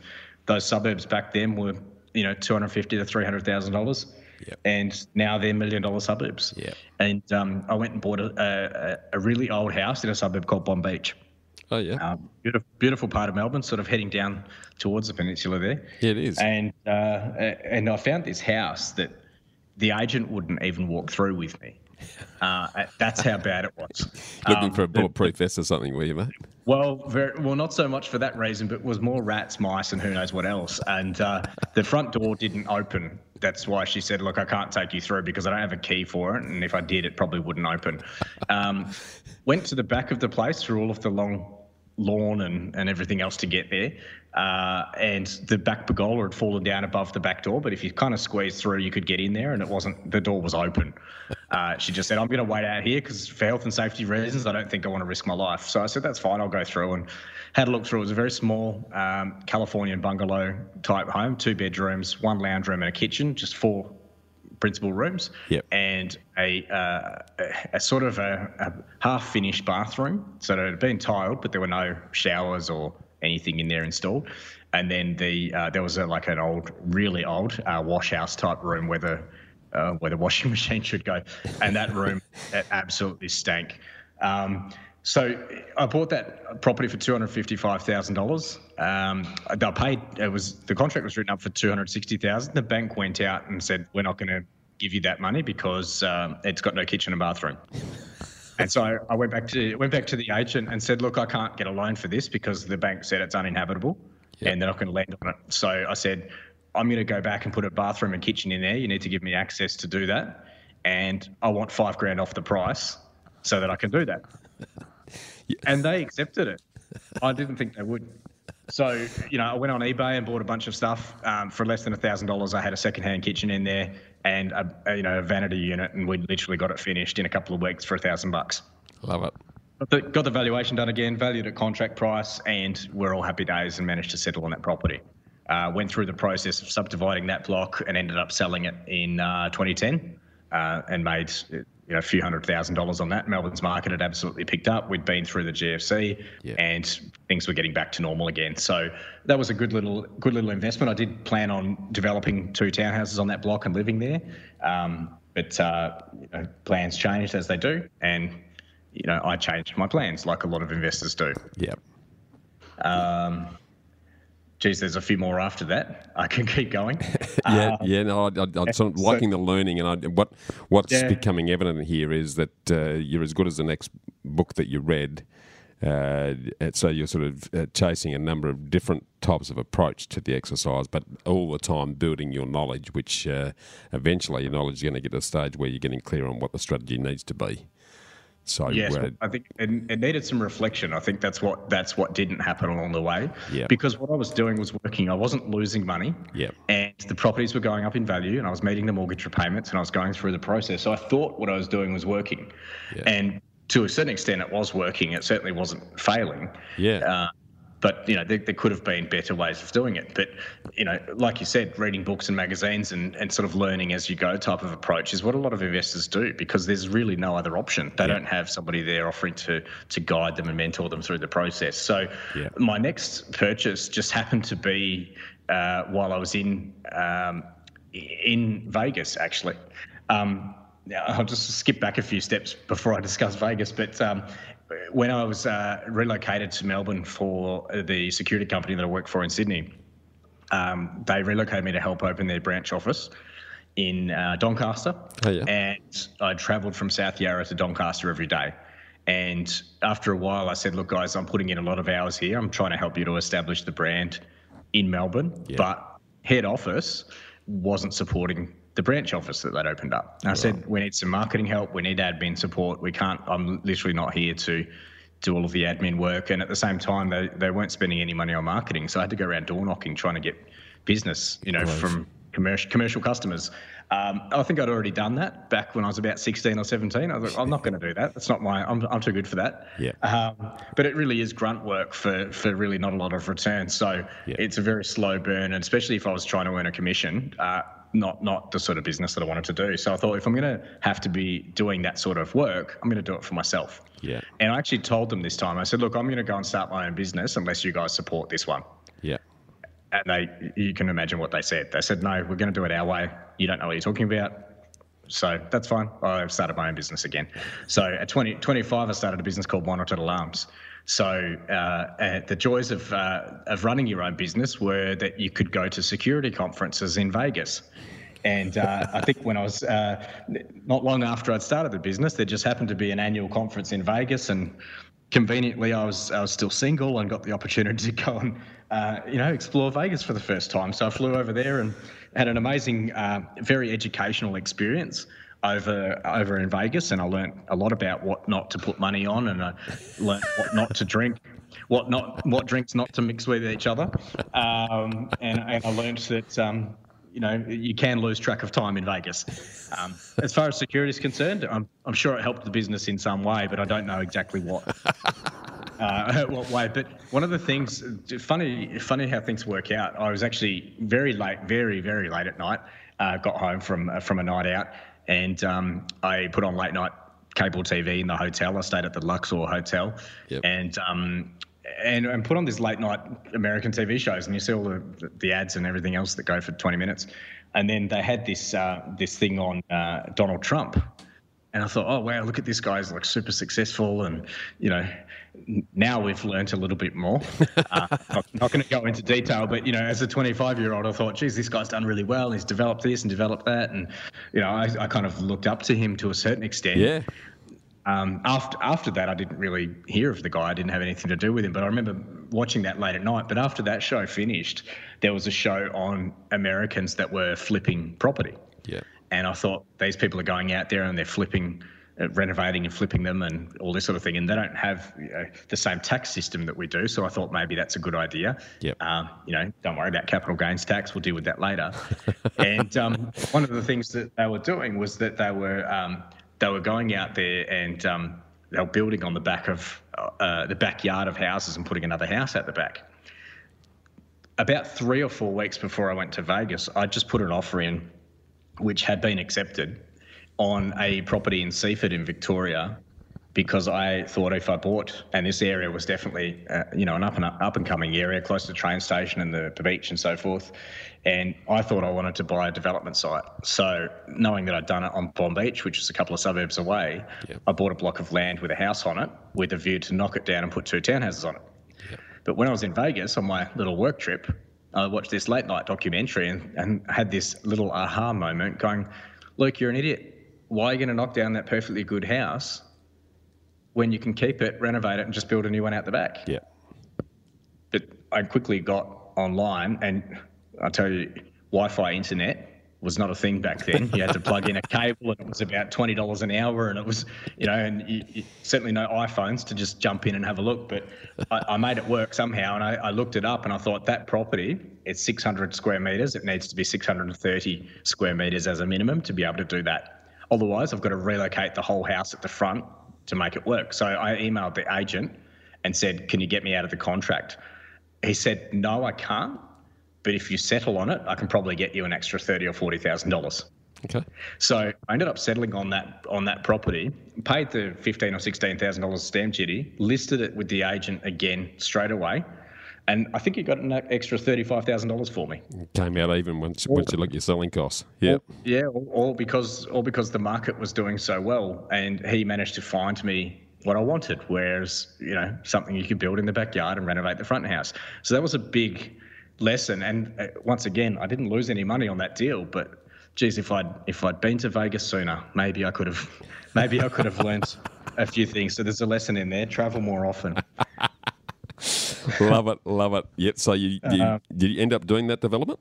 those suburbs back then were, you know, two hundred fifty to three hundred thousand dollars Yep. And now they're million dollar suburbs. Yeah. And um, I went and bought a, a, a, really old house in a suburb called Bonbeach. Oh yeah. Um, beautiful, beautiful part of Melbourne, sort of heading down towards the peninsula there. Yeah, it is. And uh, and I found this house that the agent wouldn't even walk through with me. *laughs* Uh, that's how bad it was. *laughs* Looking um, for a bulletproof vest or something, were you, mate? Well, very, well, not so much for that reason, but was more rats, mice, and who knows what else. And uh, the front door didn't open. That's why she said, "Look, I can't take you through because I don't have a key for it, and if I did, it probably wouldn't open." Um, went to the back of the place through all of the long lawn and, and everything else to get there. Uh, and the back pergola had fallen down above the back door, but if you kind of squeezed through, you could get in there, and it wasn't. The door was open. *laughs* Uh, she just said, "I'm going to wait out here because for health and safety reasons, I don't think I want to risk my life." So I said, "That's fine. I'll go through." And had a look through. It was a very small um, Californian bungalow type home, two bedrooms, one lounge room, and a kitchen, just four principal rooms, yep. and a, uh, a, a, sort of a, a half finished bathroom. So it had been tiled, but there were no showers or anything in there installed. And then the uh, there was a, like an old, really old uh, wash house type room where the uh, where the washing *laughs* machine should go, and that room *laughs* it absolutely stank. Um, so I bought that property for two hundred fifty-five thousand um, dollars. I paid. It was the contract was written up for two hundred sixty thousand. The bank went out and said, "We're not going to give you that money because um, it's got no kitchen and bathroom." *laughs* and so I, I, went back to went back to the agent and said, "Look, I can't get a loan for this because the bank said it's uninhabitable, yep. and they're not going to lend on it." So I said, "I'm going to go back and put a bathroom and kitchen in there. You need to give me access to do that, and I want five grand off the price so that I can do that." *laughs* and they accepted it. I didn't think they would. So, you know, I went on eBay and bought a bunch of stuff um, for less than a thousand dollars. I had a secondhand kitchen in there and a, a, you know a vanity unit, and we literally got it finished in a couple of weeks for a thousand bucks. Love it. Got the, got the valuation done again, valued at contract price, and we're all happy days and managed to settle on that property. Uh, went through the process of subdividing that block and ended up selling it in uh, 2010 uh, and made you know, a few hundred thousand dollars on that. Melbourne's market had absolutely picked up. We'd been through the GFC, yeah. and things were getting back to normal again. So that was a good little, good little investment. I did plan on developing two townhouses on that block and living there, um, but uh, you know, plans changed as they do, and you know, I changed my plans like a lot of investors do. Yeah. Um, geez, there's a few more after that. I can keep going. *laughs* yeah, uh, yeah. No, I, am sort of liking the learning, and I, what what's yeah. becoming evident here is that uh, you're as good as the next book that you read. Uh, so you're sort of uh, chasing a number of different types of approach to the exercise, but all the time building your knowledge, which uh, eventually your knowledge is going to get to a stage where you're getting clear on what the strategy needs to be. So yes, I think it, it, needed some reflection. I think that's what that's what didn't happen along the way. Yeah. Because what I was doing was working. I wasn't losing money. Yeah. And the properties were going up in value, and I was meeting the mortgage repayments, and I was going through the process. So I thought what I was doing was working. Yeah. And to a certain extent, it was working. It certainly wasn't failing. Yeah. Uh, but you know there, there, could have been better ways of doing it but you know like you said reading books and magazines and, and sort of learning as you go type of approach is what a lot of investors do because there's really no other option they yeah. don't have somebody there offering to to guide them and mentor them through the process so yeah. my next purchase just happened to be uh, while I was in um, in Vegas actually um, now, I'll just skip back a few steps before I discuss Vegas, but um, when I was uh, relocated to Melbourne for the security company that I work for in Sydney, um, they relocated me to help open their branch office in uh, Doncaster. Oh, yeah. And I travelled from South Yarra to Doncaster every day. And after a while, I said, Look, guys, I'm putting in a lot of hours here. I'm trying to help you to establish the brand in Melbourne, yeah. but head office wasn't supporting the branch office that they'd opened up. And I said, we need some marketing help. We need admin support. We can't, I'm literally not here to do all of the admin work. And at the same time, they, they weren't spending any money on marketing. So I had to go around door knocking, trying to get business, you know, from commercial commercial customers. Um, I think I'd already done that back when I was about 16 or 17. I was like, I'm not going to do that. That's not my, I'm, I'm too good for that. Yeah. Um, but it really is grunt work for, for really not a lot of return. So yeah. it's a very slow burn. And especially if I was trying to earn a commission, uh, not not the sort of business that I wanted to do. So I thought if I'm going to have to be doing that sort of work, I'm going to do it for myself. Yeah. And I actually told them this time. I said, look, I'm going to go and start my own business unless you guys support this one. Yeah. And they, you can imagine what they said. They said, no, we're going to do it our way. You don't know what you're talking about. So that's fine. I've started my own business again. So at 20, 25, I started a business called Monitored Alarms. So uh, uh, the joys of uh, of running your own business were that you could go to security conferences in Vegas. And uh, I think when I was uh, not long after I'd started the business, there just happened to be an annual conference in Vegas, and conveniently, I was I was still single and got the opportunity to go and uh, you know explore Vegas for the first time. So I flew over there and had an amazing, very educational experience over over in Vegas, and I learned a lot about what not to put money on, and I learned what not to drink, what not what drinks not to mix with each other, um, and, and, I learned that. Um, you know, you can lose track of time in Vegas. Um, as far as security is concerned, I'm, I'm sure it helped the business in some way, but I don't know exactly what. *laughs* Uh, *laughs* what way. But one of the things, funny, funny how things work out. I was actually very late, very, very late at night. Uh, got home from uh, from a night out, and um, I put on late night cable TV in the hotel. I stayed at the Luxor Hotel, yep. and um, and and put on these late night American TV shows, and you see all the the ads and everything else that go for 20 minutes, and then they had this uh, this thing on uh, Donald Trump, and I thought, oh wow, look at this guy's like super successful, and you know, now we've learnt a little bit more. Uh, *laughs* not, not going to go into detail, but you know, as a 25 year old, I thought, geez, this guy's done really well. He's developed this and developed that, and you know, I, I kind of looked up to him to a certain extent. Yeah. Um, after after that, I didn't really hear of the guy. I didn't have anything to do with him, but I remember watching that late at night. But after that show finished, there was a show on Americans that were flipping property. Yeah. And I thought these people are going out there and they're flipping renovating and flipping them and all this sort of thing. And they don't have you know, the same tax system that we do. So I thought maybe that's a good idea. Yep. Um, you know, don't worry about capital gains tax. We'll deal with that later. *laughs* and um, one of the things that they were doing was that they were um, they were going out there and um, they were building on the back of uh, the backyard of houses and putting another house at the back. About three or four weeks before I went to Vegas, I just put an offer in, which had been accepted on a property in Seaford in Victoria because I thought if I bought, and this area was definitely, uh, you know, an up and up and coming area, close to the train station and the, beach and so forth. And I thought I wanted to buy a development site. So knowing that I'd done it on Bonbeach, which is a couple of suburbs away, yep. I bought a block of land with a house on it with a view to knock it down and put two townhouses on it. Yep. But when I was in Vegas on my little work trip, I watched this late night documentary and, and had this little aha moment going, Luke, you're an idiot. Why are you going to knock down that perfectly good house when you can keep it, renovate it, and just build a new one out the back? Yeah. But I quickly got online, and I tell you, Wi Fi internet was not a thing back then. You had to plug in a cable, and it was about twenty dollars an hour, and it was, you know, and you, you, certainly no iPhones to just jump in and have a look. But I, I made it work somehow, and I, I, looked it up, and I thought that property it's six hundred square meters. It needs to be six hundred and thirty square meters as a minimum to be able to do that. Otherwise, I've got to relocate the whole house at the front to make it work. So I emailed the agent and said, "Can you get me out of the contract?" He said, "No, I can't." but if you settle on it, I can probably get you an extra thirty or forty thousand dollars. Okay. So I ended up settling on that on that property, paid the fifteen or sixteen thousand dollars stamp duty, listed it with the agent again straight away, and I think he got an extra thirty five thousand dollars for me. Came out even once all, once you look at your selling costs. Yeah. Yeah, all, all because all because the market was doing so well, and he managed to find me what I wanted, whereas you know something you could build in the backyard and renovate the front house. So that was a big lesson. And uh, once again, I didn't lose any money on that deal, but geez, if I'd if I'd been to Vegas sooner, maybe I could have maybe I could have learned *laughs* a few things. So there's a lesson in there: travel more often. Love it, love it. Yep. So you, you uh, did you end up doing that development?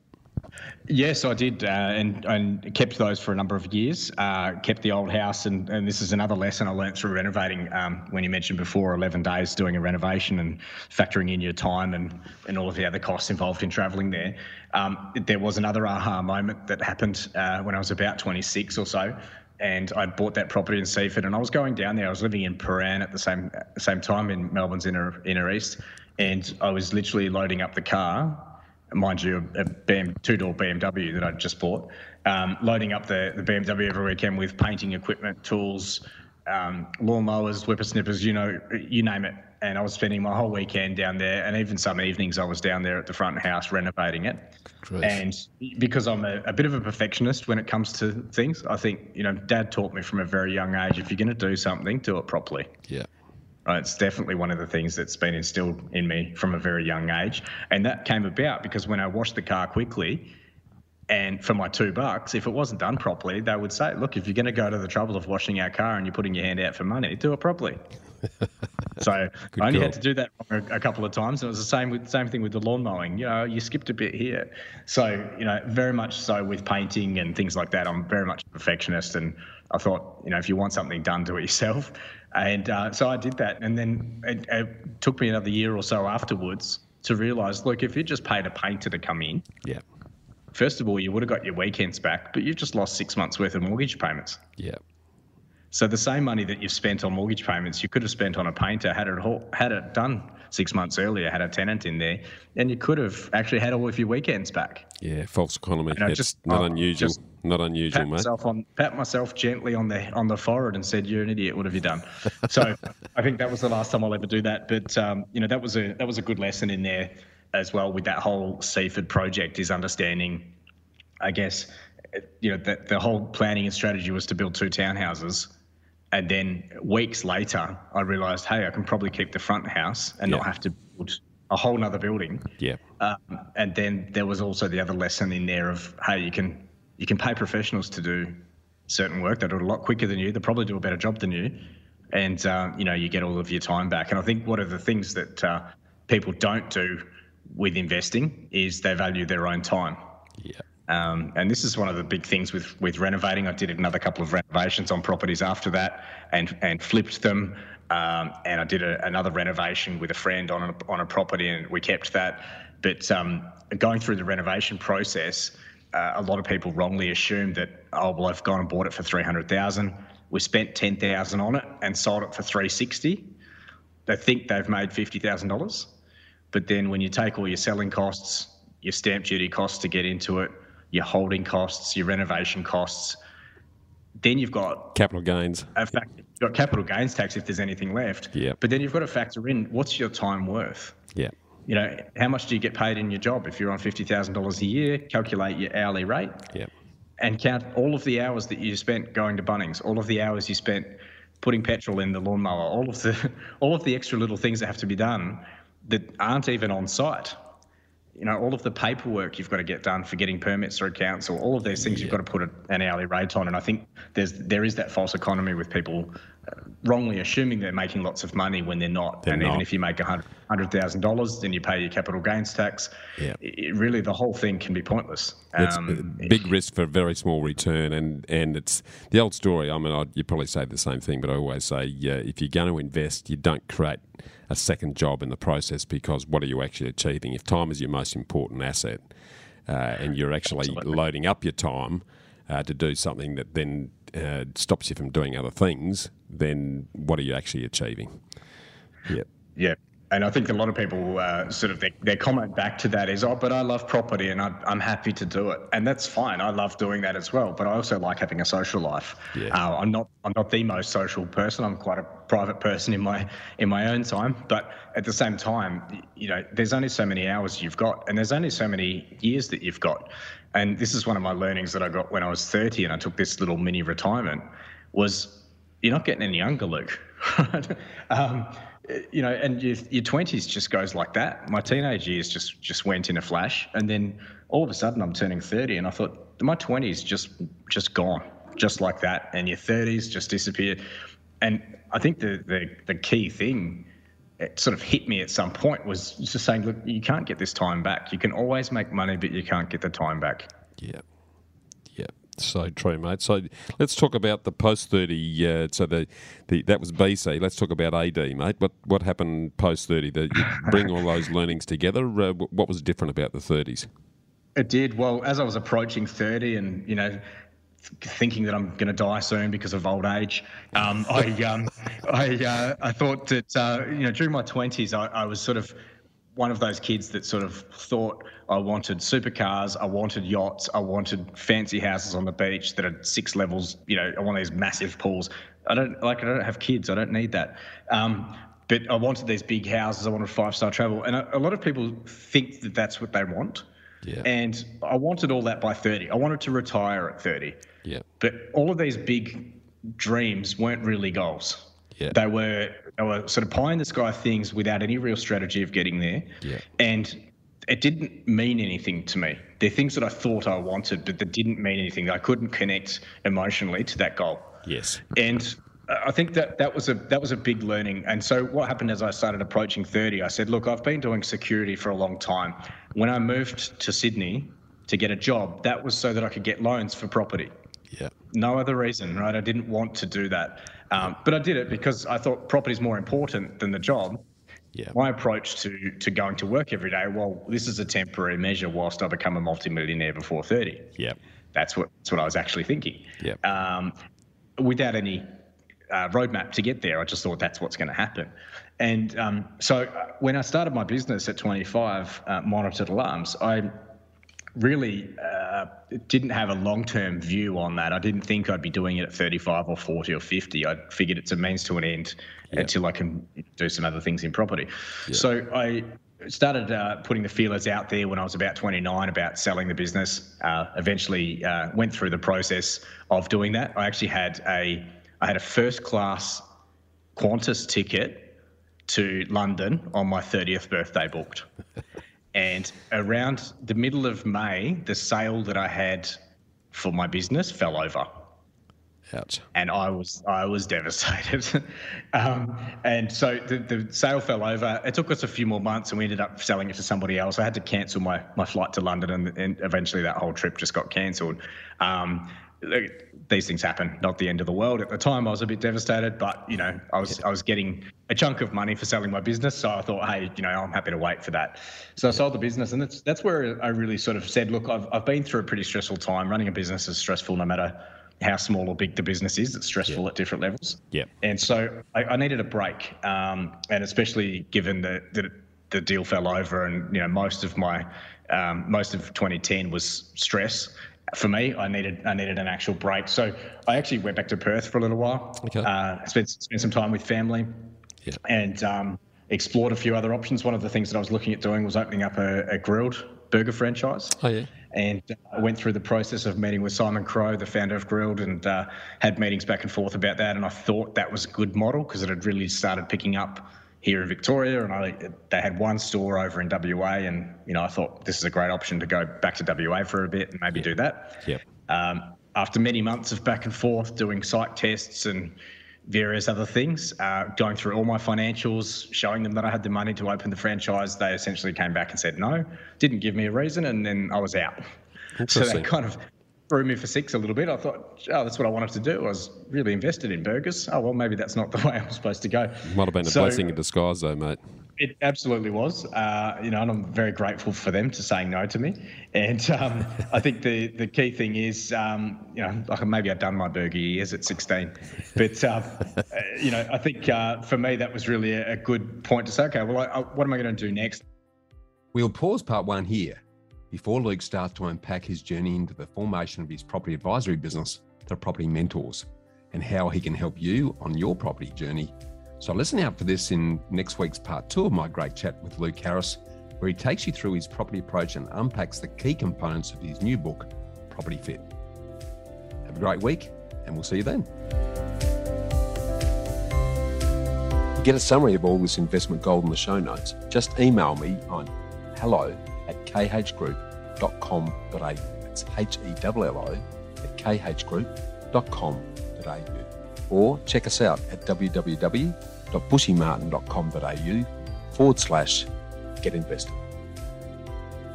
Yes, I did, uh, and and kept those for a number of years. Uh, kept the old house, and, and this is another lesson I learned through renovating. Um, when you mentioned before, eleven days doing a renovation and factoring in your time and and all of the other costs involved in travelling there. Um, there was another aha moment that happened uh, when I was about 26 or so, and I bought that property in Seaford, and I was going down there. I was living in Prahran at the same same time in Melbourne's inner inner east, and I was literally loading up the car mind you, a BM, two-door BMW that I just bought, um, loading up the, the BMW every weekend with painting equipment, tools, um, lawnmowers, whippersnippers, you know, you name it. And I was spending my whole weekend down there, and even some evenings I was down there at the front house renovating it. And because I'm a, a, bit of a perfectionist when it comes to things, I think you know, Dad taught me from a very young age: if you're going to do something, do it properly. Yeah. Uh, it's definitely one of the things that's been instilled in me from a very young age. And that came about because when I washed the car quickly, and for my two bucks, if it wasn't done properly, they would say, look, if you're going to go to the trouble of washing our car and you're putting your hand out for money, do it properly. *laughs* so I only had to do that a, a, couple of times. And it was the same with same thing with the lawn mowing. You know, you skipped a bit here. So, you know, very much so with painting and things like that. I'm very much a perfectionist and I thought, you know, if you want something done, do it yourself. And uh, so I did that. And then it, it, took me another year or so afterwards to realize look, if you just paid a painter to come in, yeah. First of all, you would have got your weekends back, but you've just lost six months worth of mortgage payments. Yeah. So the same money that you've spent on mortgage payments, you could have spent on a painter had it had it done six months earlier, had a tenant in there, and you could have actually had all of your weekends back. Yeah, false economy. You know, just not unusual. Just not unusual, pat mate. Myself on, pat myself gently on the on the forehead and said, "You're an idiot. What have you done?" *laughs* so I think that was the last time I'll ever do that. But um, you know, that was a that was a good lesson in there as well with that whole Seaford project is understanding, I guess, you know, that the whole planning and strategy was to build two townhouses and then weeks later, I realised, hey, I can probably keep the front house and yeah. not have to build a whole nother building. Yeah. Um, and then there was also the other lesson in there of, hey, you can you can pay professionals to do certain work. They do it a lot quicker than you. They probably do a better job than you, and uh, you know you get all of your time back. And I think one of the things that uh, people don't do with investing is they value their own time. Yeah. Um, and this is one of the big things with with renovating. I did another couple of renovations on properties after that, and and flipped them. Um, and I did a, another renovation with a friend on a, on a property, and we kept that. But um, going through the renovation process, uh, a lot of people wrongly assume that oh well, I've gone and bought it for three hundred thousand. We spent ten thousand on it and sold it for three sixty. They think they've made fifty thousand dollars, but then when you take all your selling costs, your stamp duty costs to get into it, your holding costs, your renovation costs. Then you've got capital gains. Fact, you've got capital gains tax if there's anything left. Yeah. But then you've got to factor in what's your time worth. Yeah. You know, how much do you get paid in your job? If you're on fifty thousand dollars a year, calculate your hourly rate. Yeah. And count all of the hours that you spent going to Bunnings, all of the hours you spent putting petrol in the lawnmower, all of the *laughs* all of the extra little things that have to be done that aren't even on site you know, all of the paperwork you've got to get done for getting permits through council, all of these things yeah. you've got to put an hourly rate on. And I think there's there is that false economy with people uh, wrongly assuming they're making lots of money when they're not. They're and not. even if you make a hundred thousand dollars, then you pay your capital gains tax. Yeah. It, really, the whole thing can be pointless. It's um, big risk for a very small return, and and it's the old story. I mean, I'd, you probably say the same thing, but I always say, yeah, if you're going to invest, you don't create a second job in the process because what are you actually achieving? If time is your most important asset uh, and you're actually Absolutely. loading up your time uh, to do something that then uh, stops you from doing other things, then what are you actually achieving? Yeah. Yeah and I think a lot of people uh, sort of their, their, comment back to that is, oh, but I love property and I, am happy to do it, and that's fine. I love doing that as well. But I also like having a social life. Yeah. Uh, I'm not I'm not the most social person. I'm quite a private person in my in my own time. But at the same time, you know, there's only so many hours you've got, and there's only so many years that you've got. And this is one of my learnings that I got when I was 30, and I took this little mini retirement. Was you're not getting any younger, Luke. *laughs* um, you know, and your, your 20s just goes like that. My teenage years just just went in a flash, and then all of a sudden I'm turning 30, and I thought my 20s just just gone, just like that, and your 30s just disappeared. And I think the the, the key thing it sort of hit me at some point was just saying, look, you can't get this time back. You can always make money, but you can't get the time back. Yeah. So true, mate. So let's talk about the post thirty. Uh, so the, the that was BC. Let's talk about AD, mate. What what happened post thirty? That you bring all those *laughs* learnings together. Uh, what was different about the thirties? It did. Well, as I was approaching thirty, and you know, thinking that I'm going to die soon because of old age. Um, *laughs* I um, I uh, I thought that uh, you know during my twenties I, I, was sort of one of those kids that sort of thought I wanted supercars, I wanted yachts, I wanted fancy houses on the beach that are six levels. You know, I want these massive pools. I don't like. I don't have kids. I don't need that. Um, but I wanted these big houses. I wanted five star travel, and a, a, lot of people think that that's what they want. Yeah. And I wanted all that by thirty. I wanted to retire at thirty. Yeah. But all of these big dreams weren't really goals. Yeah. They were they were sort of pie in the sky things without any real strategy of getting there. Yeah. And it didn't mean anything to me. They're things that I thought I wanted, but that didn't mean anything. I couldn't connect emotionally to that goal. Yes. And I think that that was a that was a big learning. And so what happened as I started approaching 30, I said, look, I've been doing security for a long time. When I moved to Sydney to get a job, that was so that I could get loans for property. Yeah. No other reason, right? I didn't want to do that. Um, but I did it because I thought property is more important than the job. Yeah. My approach to to going to work every day, well, this is a temporary measure whilst I become a multimillionaire before 30. Yeah. That's what that's what I was actually thinking. Yeah. Um, without any uh, roadmap to get there, I just thought that's what's going to happen. And um, so uh, when I started my business at 25, uh, monitored alarms, I really uh, didn't have a long term view on that. I didn't think I'd be doing it at 35 or 40 or 50. I figured it's a means to an end yep. until I can do some other things in property. Yep. So I started uh, putting the feelers out there when I was about 29 about selling the business. Uh, eventually uh, went through the process of doing that. I actually had a I had a first class Qantas ticket to London on my 30th birthday booked. *laughs* And around the middle of May, the sale that I had for my business fell over. Ouch. And I was I was devastated. *laughs* um, and so the, the sale fell over. It took us a few more months, and we ended up selling it to somebody else. I had to cancel my my flight to London, and, and eventually that whole trip just got cancelled. Um, these things happen. Not the end of the world. At the time, I was a bit devastated, but you know, I was I was getting a chunk of money for selling my business, so I thought, hey, you know, I'm happy to wait for that. So I sold the business, and that's that's where I really sort of said, look, I've I've been through a pretty stressful time. Running a business is stressful, no matter how small or big the business is. It's stressful at different levels. Yeah. And so I, I needed a break, um, and especially given that the, the deal fell over, and you know, most of my um, most of 2010 was stress for me, I needed I needed an actual break. So I actually went back to Perth for a little while. Okay. Uh, spent spent some time with family, yeah. and um, explored a few other options. One of the things that I was looking at doing was opening up a, a Grill'd burger franchise. Oh yeah. And uh, I went through the process of meeting with Simon Crowe, the founder of Grill'd, and uh, had meetings back and forth about that. And I thought that was a good model because it had really started picking up here in Victoria, and I they had one store over in WA, and you know I thought this is a great option to go back to WA for a bit and maybe do that. Yep. Um, after many months of back and forth doing site tests and various other things, uh, going through all my financials, showing them that I had the money to open the franchise, they essentially came back and said no, didn't give me a reason, and then I was out. *laughs* So they kind of threw me for six a little bit. I thought, oh, that's what I wanted to do. I was really invested in burgers. Oh, well, maybe that's not *laughs* the way I was supposed to go. Might have been a so, blessing in disguise, though, mate. It absolutely was. Uh, you know, and I'm very grateful for them to saying no to me. And um, *laughs* I think the, the key thing is, um, you know, like maybe I'd done my burger years at 16. But, um, *laughs* uh, you know, I think uh, for me, that was really a, a, good point to say, okay, well, I, I, what am I going to do next? We'll pause part one here before Luke starts to unpack his journey into the formation of his property advisory business, The Property Mentors, and how he can help you on your property journey. So listen out for this in next week's part two of my great chat with Luke Harris, where he takes you through his property approach and unpacks the key components of his new book, Property Fit. Have a great week, and we'll see you then. To get a summary of all this investment gold in the show notes, just email me on hello khgroup.com.au. It's H-E-L-L-O at khgroup.com.au. Or check us out at www.bushymartin.com.au forward slash get invested.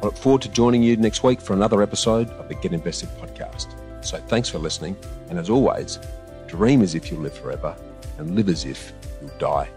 I look forward to joining you next week for another episode of the Get Invested podcast. So thanks for listening. And as always, dream as if you'll live forever and live as if you'll die